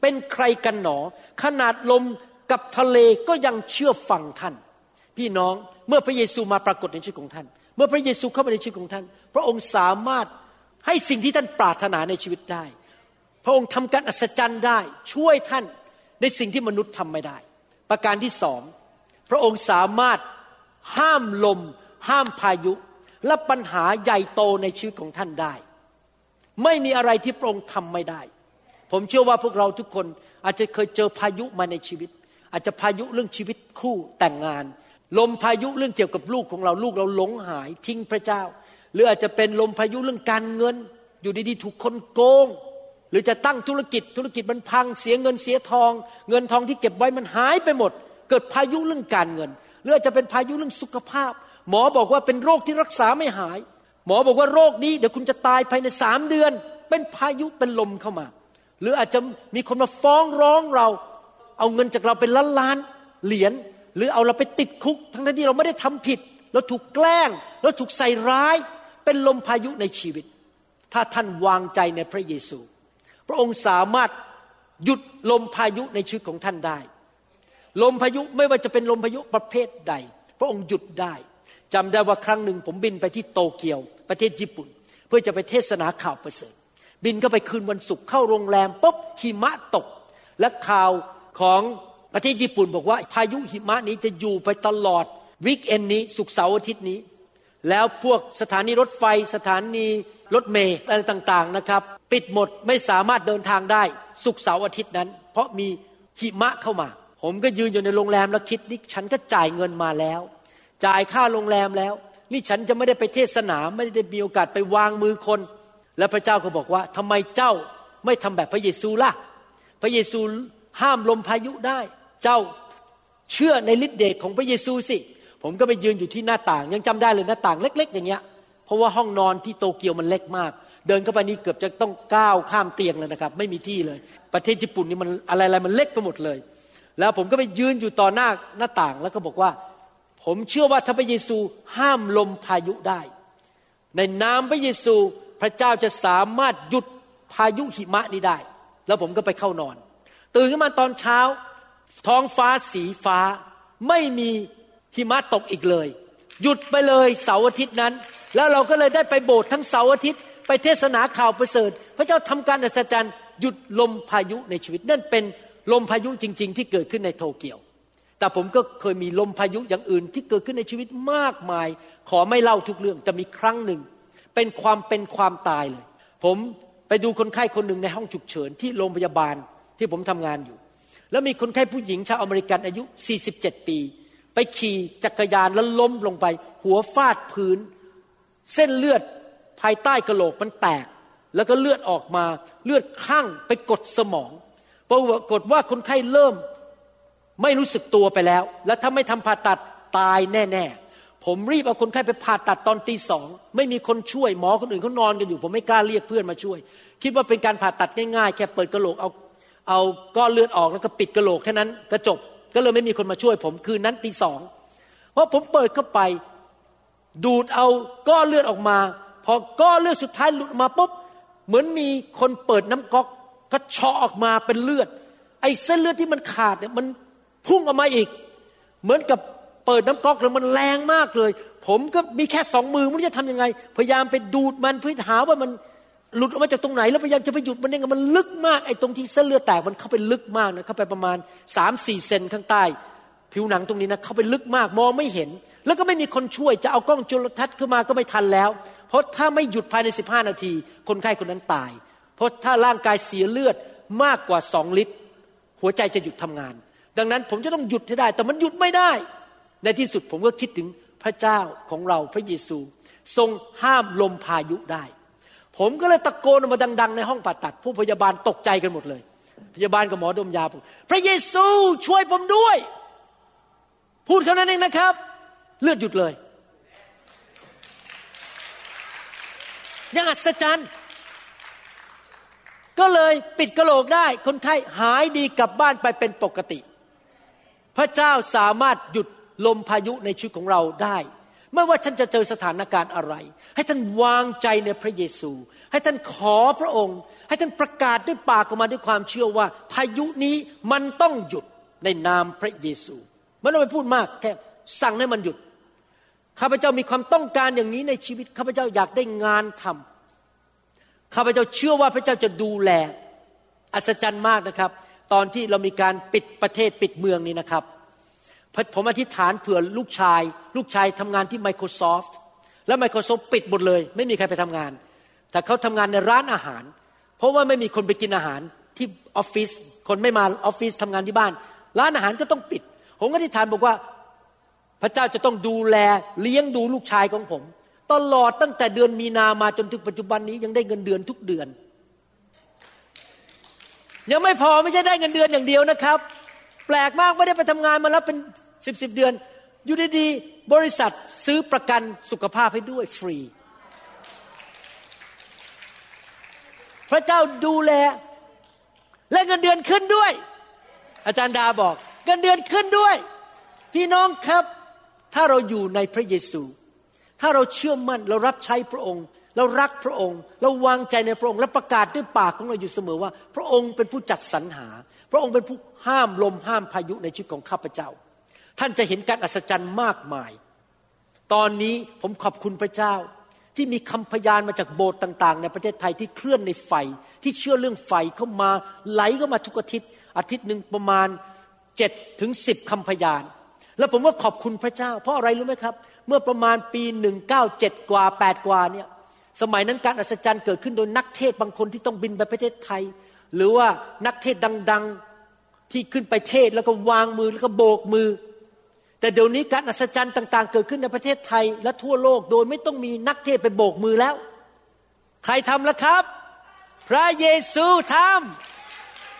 เป็นใครกันหนอ ขนาดลม กับทะเลก็ยังเชื่อฟังท่าน พี่น้องเมื่อพระเยซูมาปรากฏในชีวิตของท่าน เมื่อพระเยซูเข้ามาในชีวิตของท่าน พระองค์สามารถให้สิ่งที่ท่านปรารถนาในชีวิตได้ พระองค์ทำการอัศจรรย์ได้ช่วยท่านในสิ่งที่มนุษย์ทำไม่ได้ ประการที่สองพระองค์สามารถห้ามลม ห้ามพายุและปัญหาใหญ่โตในชีวิตของท่านได้ ไม่มีอะไรที่พระองค์ทำไม่ได้ ผมเชื่อว่าพวกเราทุกคนอาจจะเคยเจอพายุมาในชีวิต อาจจะพายุเรื่องชีวิตคู่แต่งงาน ลมพายุเรื่องเกี่ยวกับลูกของเราลูกเราหลงหายทิ้งพระเจ้า หรืออาจจะเป็นลมพายุเรื่องการเงิน อยู่ดีๆถูกคนโกง หรือจะตั้งธุรกิจธุรกิจมันพังเสียเงินเสียทอง เงินทองที่เก็บไว้มันหายไปหมด เกิดพายุเรื่องการเงิน หรืออาจจะเป็นพายุเรื่องสุขภาพ หมอบอกว่าเป็นโรคที่รักษาไม่หาย หมอบอกว่าโรคนี้เดี๋ยวคุณจะตายภายในสามเดือน เป็นพายุเป็นลมเข้ามา หรืออาจจะมีคนมาฟ้องร้องเรา เอาเงินจากเราเป็นล้านล้านเหรียญหรือเอาเราไปติดคุก ทั้งที่เราไม่ได้ทำผิด เราถูกแกล้ง เราถูกใส่ร้าย เป็นลมพายุในชีวิต ถ้าท่านวางใจในพระเยซู พระองค์สามารถหยุดลมพายุในชีวิตของท่านได้ ลมพายุไม่ว่าจะเป็นลมพายุประเภทใด พระองค์หยุดได้จำได้ว่าครั้งหนึ่งผมบินไปที่โตเกียว ประเทศญี่ปุ่น เพื่อจะไปเทศนาข่าวประเสริฐบินก็ไปคืนวันศุกร์เข้าโรงแรมปุ๊บหิมะตก และข่าว ของประเทศญี่ปุ่นบอกว่าพายุหิมะนี้จะอยู่ไปตลอดวิกเอนนี้สุกเสาร์อาทิตย์นี้ แล้วพวกสถานีรถไฟสถานีรถเมล์อะไรต่างๆนะครับ ปิดหมดไม่สามารถเดินทางได้สุกเสาร์อาทิตย์นั้น เพราะมีหิมะเข้ามา ผมก็ยืนอยู่ในโรงแรมแล้วคิดนี่ฉันก็จ่ายเงินมาแล้ว จ่ายค่าโรงแรมแล้ว นี่ฉันจะไม่ได้ไปเทศนาไม่ได้มีโอกาสไปวางมือคน และพระเจ้าก็บอกว่าทำไมเจ้าไม่ทำแบบพระเยซูล่ะ พระเยซู ห้ามลมพายุได้ เจ้าเชื่อในฤทธิเดชของพระเยซูสิ ผมก็ไปยืนอยู่ที่หน้าต่าง ยังจำได้เลยหน้าต่างเล็ก ๆ อย่างเงี้ย เพราะว่าห้องนอนที่โตเกียวมันเล็กมาก เดินเข้าไปนี่เกือบจะต้องก้าวข้ามเตียงเลยนะครับ ไม่มีที่เลย ประเทศญี่ปุ่นนี่มันอะไรๆมันเล็กไปหมดเลย แล้วผมก็ไปยืนอยู่ต่อหน้าหน้าต่างแล้วก็บอกว่า ผมเชื่อว่าถ้าพระเยซูห้ามลมพายุได้ ในนามพระเยซูพระเจ้าจะสามารถหยุดพายุหิมะนี้ได้ แล้วผมก็ไปเข้านอน ตื่นขึ้นมาตอนเช้า ท้องฟ้าสีฟ้า ไม่มีหิมะตกอีกเลย หยุดไปเลยเสาร์อาทิตย์นั้น แล้วเราก็เลยได้ไปโบสถ์ทั้งเสาร์อาทิตย์ไปเทศนาข่าวประเสริฐ พระเจ้าทำการอัศจรรย์หยุดลมพายุในชีวิต นั่นเป็นลมพายุจริง ๆ ที่เกิดขึ้นในโตเกียว แต่ผมก็เคยมีลมพายุอย่างอื่นที่เกิดขึ้นในชีวิตมากมาย ขอไม่เล่าทุกเรื่องจะมีครั้งหนึ่ง เป็นความเป็นความตายเลย ผมไปดูคนไข้คนหนึ่งในห้องฉุกเฉินที่โรงพยาบาล ที่ผมทำงานอยู่ แล้วมีคนไข้ผู้หญิงชาวอเมริกันอายุ 47 ปี ไปขี่จักรยานแล้วล้มลงไป หัวฟาดพื้น เส้นเลือดภายใต้กระโหลกมันแตก แล้วก็เลือดออกมาเลือดข้างไปกดสมองปรากฏว่าคนไข้เริ่มไม่รู้สึกตัวไปแล้ว และถ้าไม่ทำผ่าตัดตายแน่ ๆ ผมรีบเอาคนไข้ไปผ่าตัดตอนตีสองไม่มีคนช่วยหมอคนอื่นเขานอนกันอยู่ ผมไม่กล้าเรียกเพื่อนมาช่วย คิดว่าเป็นการผ่าตัดง่ายๆ แค่เปิดกระโหลกเอา เอาก้อนเลือดออกแล้วก็ปิดกระโหลกแค่นั้นก็จบก็เลยไม่มีคนมาช่วยผมคืนนั้นตีสองเพราะผมเปิดเข้าไป ดูดเอาก้อนเลือดออกมา พอก้อนเลือดสุดท้ายหลุดมาปุ๊บเหมือนมีคนเปิดน้ำก๊อกก็เชาะออกมาเป็นเลือด ไอ้เส้นเลือดที่มันขาดเนี่ยมันพุ่งออกมาอีก เหมือนกับเปิดน้ำก๊อกแล้วมันแรงมากเลย ผมก็มีแค่สองมือไม่รู้จะทำยังไง พยายามไปดูดมันเพื่อหาว่ามัน หลุดออกมาจากตรงไหนแล้วพยายามจะไปหยุดมันเองมันลึกมากไอ้ตรงที่เส้นเลือดแตกมันเข้าไปลึกมากนะเข้าไปประมาณสามสี่เซนข้างใต้ ผิวหนังตรงนี้นะเข้าไปลึกมากมองไม่เห็น แล้วก็ไม่มีคนช่วยจะเอากล้องจุลทรรศน์ขึ้นมาก็ไม่ทันแล้ว เพราะถ้าไม่หยุดภายในสิบห้านาที คนไข้คนนั้นตาย เพราะถ้าร่างกายเสียเลือดมากกว่าสองลิตร หัวใจจะหยุดทำงาน ดังนั้นผมจะต้องหยุดให้ได้ แต่มันหยุดไม่ได้ ในที่สุดผมก็คิดถึงพระเจ้าของเราพระเยซู ทรงห้ามลมพายุได้ ผมก็เลยตะโกนออกมาดัง ๆ ในห้องผ่าตัด ผู้พยาบาลตกใจกันหมดเลย พยาบาลกับหมอดมยาบอกพระเยซูช่วยผมด้วย พูดแค่นั้นเองนะครับ เลือดหยุดเลยยังอัศจรรย์ก็เลยปิดกระโหลกได้ คนไข้หายดีกลับบ้านไปเป็นปกติ พระเจ้าสามารถหยุดลมพายุในชีวิตของเราได้ ไม่ว่าท่านจะเจอสถานการณ์อะไร ให้ท่านวางใจในพระเยซู ให้ท่านขอพระองค์ ให้ท่านประกาศด้วยปากออกมาด้วยความเชื่อว่า พายุนี้มันต้องหยุดในนามพระเยซูไม่ต้องไปพูดมากแค่สั่งให้มันหยุดข้าพเจ้ามีความต้องการอย่างนี้ในชีวิตข้าพเจ้าอยากได้งานทำข้าพเจ้าเชื่อว่าพระเจ้าจะดูแล อัศจรรย์มากนะครับ ตอนที่เรามีการปิดประเทศปิดเมืองนี้นะครับ ผมอธิษฐานเผื่อลูกชาย ลูกชายทำงานที่ Microsoft แล้ว Microsoft ปิดหมดเลย ไม่มีใครไปทำงาน แต่เขาทำงานในร้านอาหาร เพราะว่าไม่มีคนไปกินอาหารที่ออฟฟิศคนไม่มาออฟฟิศทำงานที่บ้าน ร้านอาหารก็ต้องปิด ผมอธิษฐานบอกว่าพระเจ้าจะต้องดูแลเลี้ยงดูลูกชายของผม ตลอดตั้งแต่เดือนมีนามาจนถึงปัจจุบันนี้ยังได้เงินเดือนทุกเดือน ยังไม่พอไม่ใช่ได้เงินเดือนอย่างเดียวนะครับ แปลกมากไม่ได้ไปทำงานมาแล้วเป็นสิบสิบเดือน อยู่ดีๆบริษัทซื้อประกันสุขภาพให้ด้วยฟรี พระเจ้าดูแล และเงินเดือนขึ้นด้วย อาจารย์ดาบอก เงินเดือนขึ้นด้วย พี่น้องครับ ถ้าเราอยู่ในพระเยซู ถ้าเราเชื่อมั่นเรารับใช้พระองค์เรารักพระองค์ เราวางใจในพระองค์ และประกาศด้วยปากของเราอยู่เสมอว่า พระองค์เป็นผู้จัดสรรหา พระองค์เป็นผู้ห้ามลมห้ามพายุในชีวิตของข้าพเจ้า ท่านจะเห็นการอัศจรรย์มากมาย ตอนนี้ผมขอบคุณพระเจ้า ที่มีคำพยานมาจากโบสถ์ต่าง ๆ ในประเทศไทยที่เคลื่อนในไฟ ที่เชื่อเรื่องไฟเข้ามาไหลเข้ามาทุกอาทิตย์ อาทิตย์หนึ่งประมาณเจ็ดถึงสิบคำพยาน แล้วผมก็ขอบคุณพระเจ้า เพราะอะไรรู้ไหมครับ เมื่อประมาณปีหนึ่งเก้าเจ็ดกว่าแปดกว่าเนี่ยสมัยนั้นการอัศจรรย์เกิดขึ้นโดยนักเทศบางคนที่ต้องบินไปประเทศไทย หรือว่านักเทศดัง ๆที่ขึ้นไปเทศแล้วก็วางมือแล้วก็โบกมือ แต่เดี๋ยวนี้การอัศจรรย์ต่าง ๆ เกิดขึ้นในประเทศไทยและทั่วโลกโดยไม่ต้องมีนักเทศไปโบกมือแล้ว ใครทำล่ะครับ พระเยซูท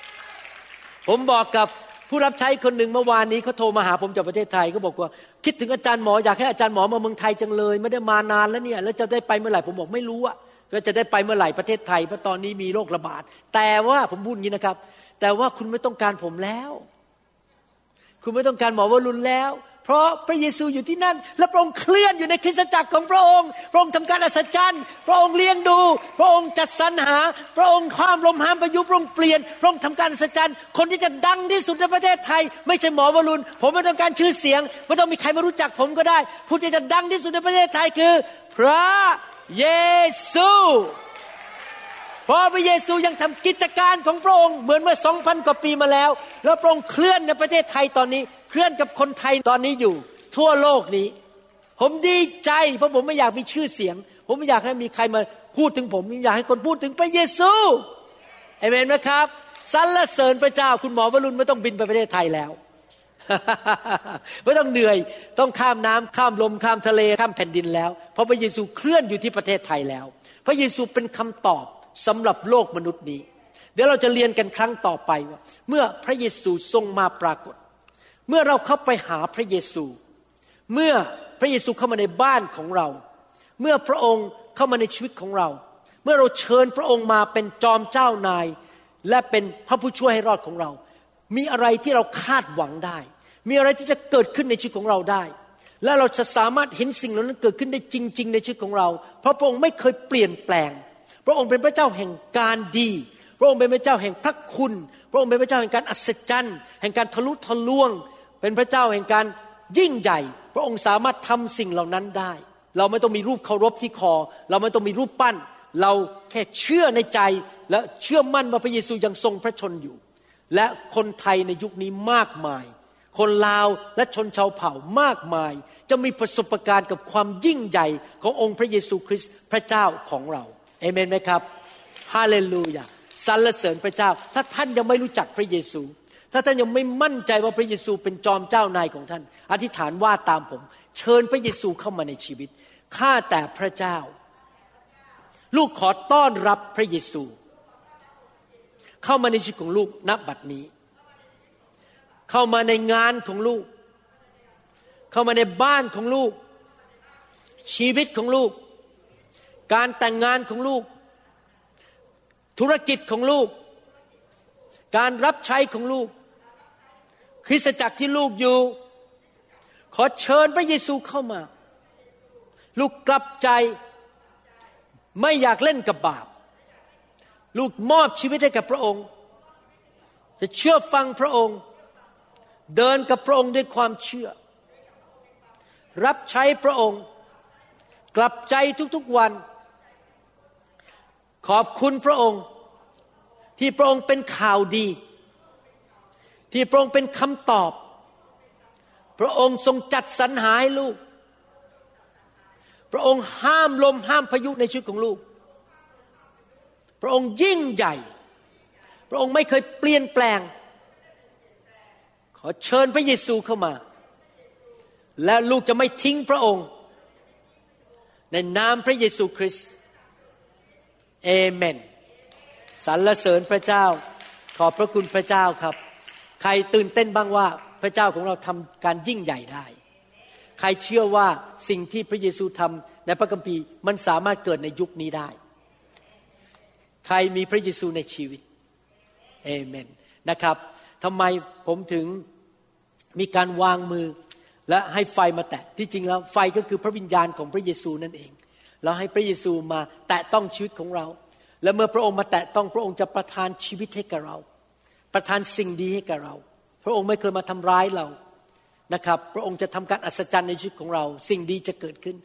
ำผมบอกกับผู้รับใช้คนหนึ่งเมื่อวานนี้เขาโทรมาหาผมจากประเทศไทยเขาบอกว่าคิดถึงอาจารย์หมออยากให้อาจารย์หมอมาเมืองไทยจังเลย ไม่ได้มานานแล้วเนี่ย แล้วจะได้ไปเมื่อไหร่ผมบอกไม่รู้อะ ว่าจะได้ไปเมื่อไหร่ประเทศไทยเพราะตอนนี้มีโรคระบาด แต่ว่าผมพูดอย่างนี้นะครับ แต่ว่าคุณไม่ต้องการผมแล้ว คุณไม่ต้องการหมอวรุณแล้ว เพราะพระเยซูอยู่ที่นั่น และพระองค์เคลื่อนอยู่ในคริสตจักรของพระองค์ พระองค์ทำการอัศจรรย์ พระองค์เลี้ยงดู พระองค์จัดสรรหา พระองค์ห้ามลมห้ามพายุพระองค์เปลี่ยน พระองค์ทำการอัศจรรย์ คนที่จะดังที่สุดในประเทศไทย ไม่ใช่หมอวรุณ ผมไม่ต้องการชื่อเสียง ไม่ต้องมีใครมารู้จักผมก็ได้ ผู้ที่จะดังที่สุดในประเทศไทยคือ พระ เยซูเพราะพระเยซูยังทำกิจการของพระองค์เหมือนเมื่อสองพันกว่าปีมาแล้ว แล้วพระองค์เคลื่อนในประเทศไทยตอนนี้ เคลื่อนกับคนไทยตอนนี้อยู่ ทั่วโลกนี้ ผมดีใจ เพราะผมไม่อยากมีชื่อเสียง ผมไม่อยากให้มีใครมาพูดถึงผมอยากให้คนพูดถึงพระเยซูเอเมนไหมครับสรรเสริญพระเจ้าคุณหมอวรุณไม่ต้องบินไปประเทศไทยแล้ว ไม่ต้องเหนื่อยต้องข้ามน้ำข้ามลมข้ามทะเลข้ามแผ่นดินแล้ว เพราะพระเยซูเคลื่อนอยู่ที่ประเทศไทยแล้ว พระเยซูเป็นคำตอบสำหรับโลกมนุษย์นี้ เดี๋ยวเราจะเรียนกันครั้งต่อไปว่าเมื่อพระเยซูทรงมาปรากฏ เมื่อเราเข้าไปหาพระเยซู เมื่อพระเยซูเข้ามาในบ้านของเรา เมื่อพระองค์เข้ามาในชีวิตของเรา เมื่อเราเชิญพระองค์มาเป็นจอมเจ้านาย และเป็นพระผู้ช่วยให้รอดของเรา มีอะไรที่เราคาดหวังได้ มีอะไรที่จะเกิดขึ้นในชีวิตของเราได้ และเราจะสามารถเห็นสิ่งเหล่านั้นเกิดขึ้นได้จริง ๆ ในชีวิตของเรา เพราะพระองค์ไม่เคยเปลี่ยนแปลง พระองค์เป็นพระเจ้าแห่งการดี พระองค์เป็นพระเจ้าแห่งพระคุณ พระองค์เป็นพระเจ้าแห่งการอัศจรรย์แห่งการทะลุทะลวง เป็นพระเจ้าแห่งการยิ่งใหญ่ พระองค์สามารถทำสิ่งเหล่านั้นได้ เราไม่ต้องมีรูปเคารพที่คอ เราไม่ต้องมีรูปปั้น เราแค่เชื่อในใจและเชื่อมั่นว่าพระเยซูยังทรงพระชนอยู่ และคนไทยในยุคนี้มากมาย คนลาวและชนชาวเผ่ามากมาย จะมีประสบการณ์กับความยิ่งใหญ่ขององค์พระเยซูคริสต์พระเจ้าของเราเอเมนไหมครับฮาเลลูยาสรรเสริญพระเจ้า ถ้าท่านยังไม่รู้จักพระเยซู ถ้าท่านยังไม่มั่นใจว่าพระเยซูเป็นจอมเจ้านายของท่าน อธิษฐานว่าตามผม เชิญพระเยซูเข้ามาในชีวิตข้าแต่พระเจ้า ลูกขอต้อนรับพระเยซู เข้ามาในชีวิตของลูกณบัดนี้ เข้ามาในงานของลูก เข้ามาในบ้านของลูก ชีวิตของลูก การแต่งงานของลูก ธุรกิจของลูก การรับใช้ของลูก คริสตจักรที่ลูกอยู่ ขอเชิญพระเยซูเข้ามา ลูกกลับใจไม่อยากเล่นกับบาป ลูกมอบชีวิตให้กับพระองค์ จะเชื่อฟังพระองค์ เดินกับพระองค์ด้วยความเชื่อ รับใช้พระองค์ กลับใจทุกๆวัน ขอบคุณพระองค์ ที่พระองค์เป็นข่าวดี ที่พระองค์เป็นคำตอบ พระองค์ทรงจัดสรรหาให้ลูก พระองค์ห้ามลมห้ามพายุในชีวิตของลูก พระองค์ยิ่งใหญ่ พระองค์ไม่เคยเปลี่ยนแปลง ขอเชิญพระเยซูเข้ามา และลูกจะไม่ทิ้งพระองค์ ในนามพระเยซูคริสต์เอเมนสรรเสริญพระเจ้า ขอบพระคุณพระเจ้าครับ ใครตื่นเต้นบ้างว่าพระเจ้าของเราทำการยิ่งใหญ่ได้ ใครเชื่อว่าสิ่งที่พระเยซูทำในพระคัมภีร์มันสามารถเกิดในยุคนี้ได้ ใครมีพระเยซูในชีวิตเอเมนนะครับ ทำไมผมถึงมีการวางมือและให้ไฟมาแตะที่จริงแล้วไฟก็คือพระวิญญาณของพระเยซูนั่นเอง เราให้พระเยซูมาแตะต้องชีวิตของเรา และเมื่อพระองค์มาแตะต้องพระองค์จะประทานชีวิตให้กับเรา ประทานสิ่งดีให้กับเรา พระองค์ไม่เคยมาทำร้ายเรานะครับ พระองค์จะทำการอัศจรรย์ในชีวิตของเรา สิ่งดีจะเกิดขึ้น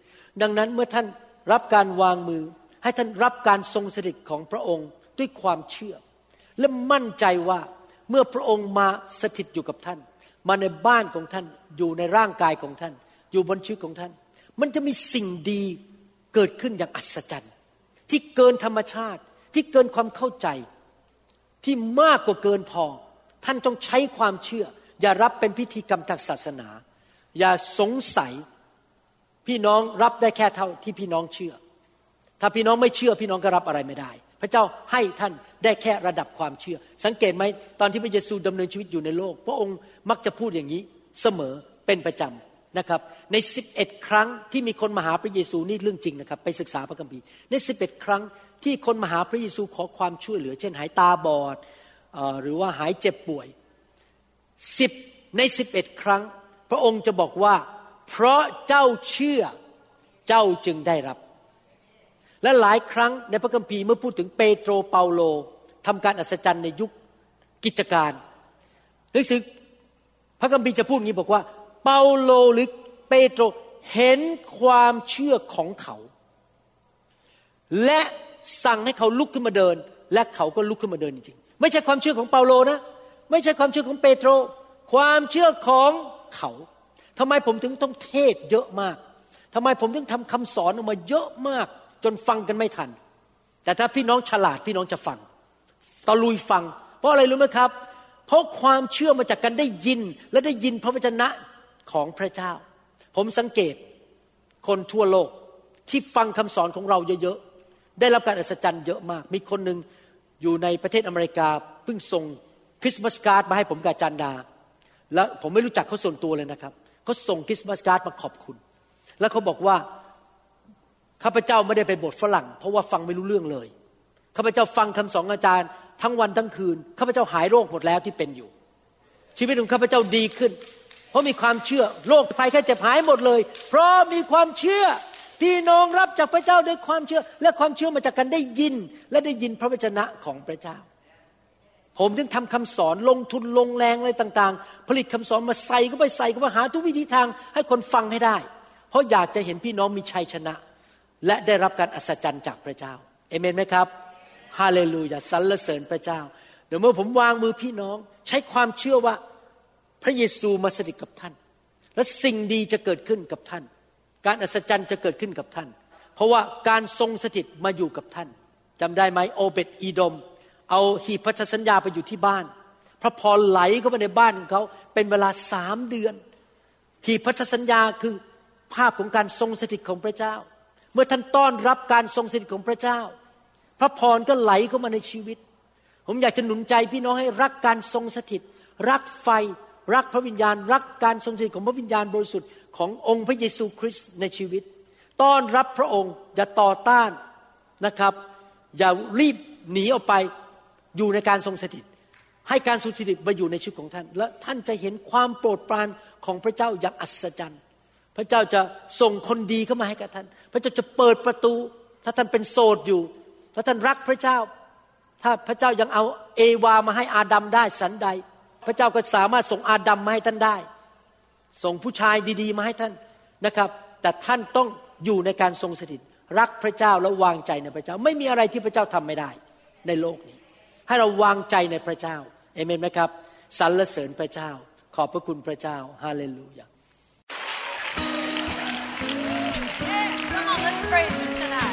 ดังนั้นเมื่อท่านรับการวางมือ ให้ท่านรับการทรงสถิตของพระองค์ด้วยความเชื่อ และมั่นใจว่า มื่อพระองค์มาสถิตอยู่กับท่าน มาในบ้านของท่าน อยู่ในร่างกายของท่าน อยู่บนชีวิตของท่าน มันจะมีสิ่งดีเกิดขึ้นอย่างอัศจรรย์ ที่เกินธรรมชาติ ที่เกินความเข้าใจ ที่มากกว่าเกินพอ ท่านต้องใช้ความเชื่อ อย่ารับเป็นพิธีกรรมทางศาสนา อย่าสงสัย พี่น้องรับได้แค่เท่าที่พี่น้องเชื่อ ถ้าพี่น้องไม่เชื่อพี่น้องก็รับอะไรไม่ได้ พระเจ้าให้ท่าน ได้แค่ระดับความเชื่อ สังเกตไหมตอนที่พระเยซูดำเนินชีวิตอยู่ในโลก พระองค์มักจะพูดอย่างนี้เสมอเป็นประจำนะครับ ใน 11 ครั้งที่มีคนมาหาพระเยซูนี่เรื่องจริงนะครับ ไปศึกษาพระคัมภีร์ใน 11 ครั้งที่คนมาหาพระเยซูขอความช่วยเหลือ เช่นหายตาบอดหรือว่าหายเจ็บป่วยสิบใน 11 ครั้ง พระองค์จะบอกว่า เพราะเจ้าเชื่อเจ้าจึงได้รับและหลายครั้งในพระคัมภีร์เมื่อพูดถึงเปโตรเปาโล ทำการอัศจรรย์ในยุคกิจการหนังสือพระคัมภีจะพูดอย่างนี้บอกว่า เปาโลหรือเปโตรเห็นความเชื่อของเขา และสั่งให้เขาลุกขึ้นมาเดิน และเขาก็ลุกขึ้นมาเดินจริงๆไม่ใช่ความเชื่อของเปาโลนะ ไม่ใช่ความเชื่อของเปโตร ความเชื่อของเขาทำไมผมถึงต้องเทศเยอะมากทำไมผมถึงทำคำสอนออกมาเยอะมาก จนฟังกันไม่ทัน แต่ถ้าพี่น้องฉลาดพี่น้องจะฟัง ตะลุยฟัง เพราะอะไรรู้ไหมครับ เพราะความเชื่อมาจากการได้ยินและได้ยินพระวจนะของพระเจ้า ผมสังเกตคนทั่วโลกที่ฟังคำสอนของเราเยอะๆ ได้รับการอัศจรรย์เยอะมาก มีคนหนึ่งอยู่ในประเทศอเมริกาเพิ่งส่งคริสต์มาสการ์ดมาให้ผมกับจันดา แล้วผมไม่รู้จักเขาส่วนตัวเลยนะครับเขาส่งคริสต์มาสการ์ดมาขอบคุณ แล้วเขาบอกว่าข้าพเจ้าไม่ได้ไปบทฝรั่ง เพราะว่าฟังไม่รู้เรื่องเลยข้าพเจ้าฟังคำสอนอาจารย์ ทั้งวันทั้งคืนข้าพเจ้าหายโรคหมดแล้วที่เป็นอยู่ ชีวิตของข้าพเจ้าดีขึ้น เพราะมีความเชื่อโรคภัยแค่เจ็บหายหมดเลย เพราะมีความเชื่อพี่น้องรับจากพระเจ้าด้วยความเชื่อ และความเชื่อมาจากการได้ยินและได้ยินพระวจนะของพระเจ้า ผมจึงทำคำสอนลงทุนลงแรงอะไรต่างๆ ผลิตคำสอนมาใส่ก็ไปใส่ก็มาหาทุกวิธีทางให้คนฟังให้ได้ เพราะอยากจะเห็นพี่น้องมีชัยชนะ และได้รับการอัศจรรย์จากพระเจ้าเอเมนไหมครับ ฮาเลลูยาสรรเสริญพระเจ้า เดี๋ยวเมื่อผมวางมือพี่น้อง ใช้ความเชื่อว่าพระเยซูมาสถิตกับท่าน และสิ่งดีจะเกิดขึ้นกับท่าน การอัศจรรย์จะเกิดขึ้นกับท่าน เพราะว่าการทรงสถิตมาอยู่กับท่านจำได้ไหมโอเบตอีดม เอาหีบพันธสัญญาไปอยู่ที่บ้าน พระพรไหลเข้ามาในบ้านของเขาเป็นเวลาสามเดือนหีบพันธสัญญาคือภาพของการทรงสถิตของพระเจ้า เมื่อท่านต้อนรับการทรงสถิตของพระเจ้า ระพรก็ไหลเข้ามาในชีวิต ผมอยากจะหนุนใจพี่น้องให้รักการทรงสถิต รักไฟ รักพระวิญญาณ รักการทรงสถิตของพระวิญญาณบริสุทธิ์ขององค์พระเยซูคริสต์ในชีวิต ต้อนรับพระองค์อย่าต่อต้านนะครับ อย่ารีบหนีออกไปอยู่ในการทรงสถิต ให้การทรงสถิตมาอยู่ในชีวิตของท่าน และท่านจะเห็นความโปรดปรานของพระเจ้าอย่างอัศจรรย์ พระเจ้าจะส่งคนดีเข้ามาให้กับท่าน พระเจ้าจะเปิดประตู ถ้าท่านเป็นโสดอยู่ ถ้าท่านรักพระเจ้า ถ้าพระเจ้ายังเอาเอวามาให้อาดัมได้สันใด พระเจ้าก็สามารถส่งอาดัมมาให้ท่านได้ ส่งผู้ชายดีๆ มาให้ท่านนะครับ แต่ท่านต้องอยู่ในการทรงสถิต รักพระเจ้าและวางใจในพระเจ้า ไม่มีอะไรที่พระเจ้าทำไม่ได้ในโลกนี้ ให้เราวางใจในพระเจ้าเอเมนไหมครับสรรเสริญพระเจ้า ขอบพระคุณพระเจ้าฮาเลลูยา praise Him tonight.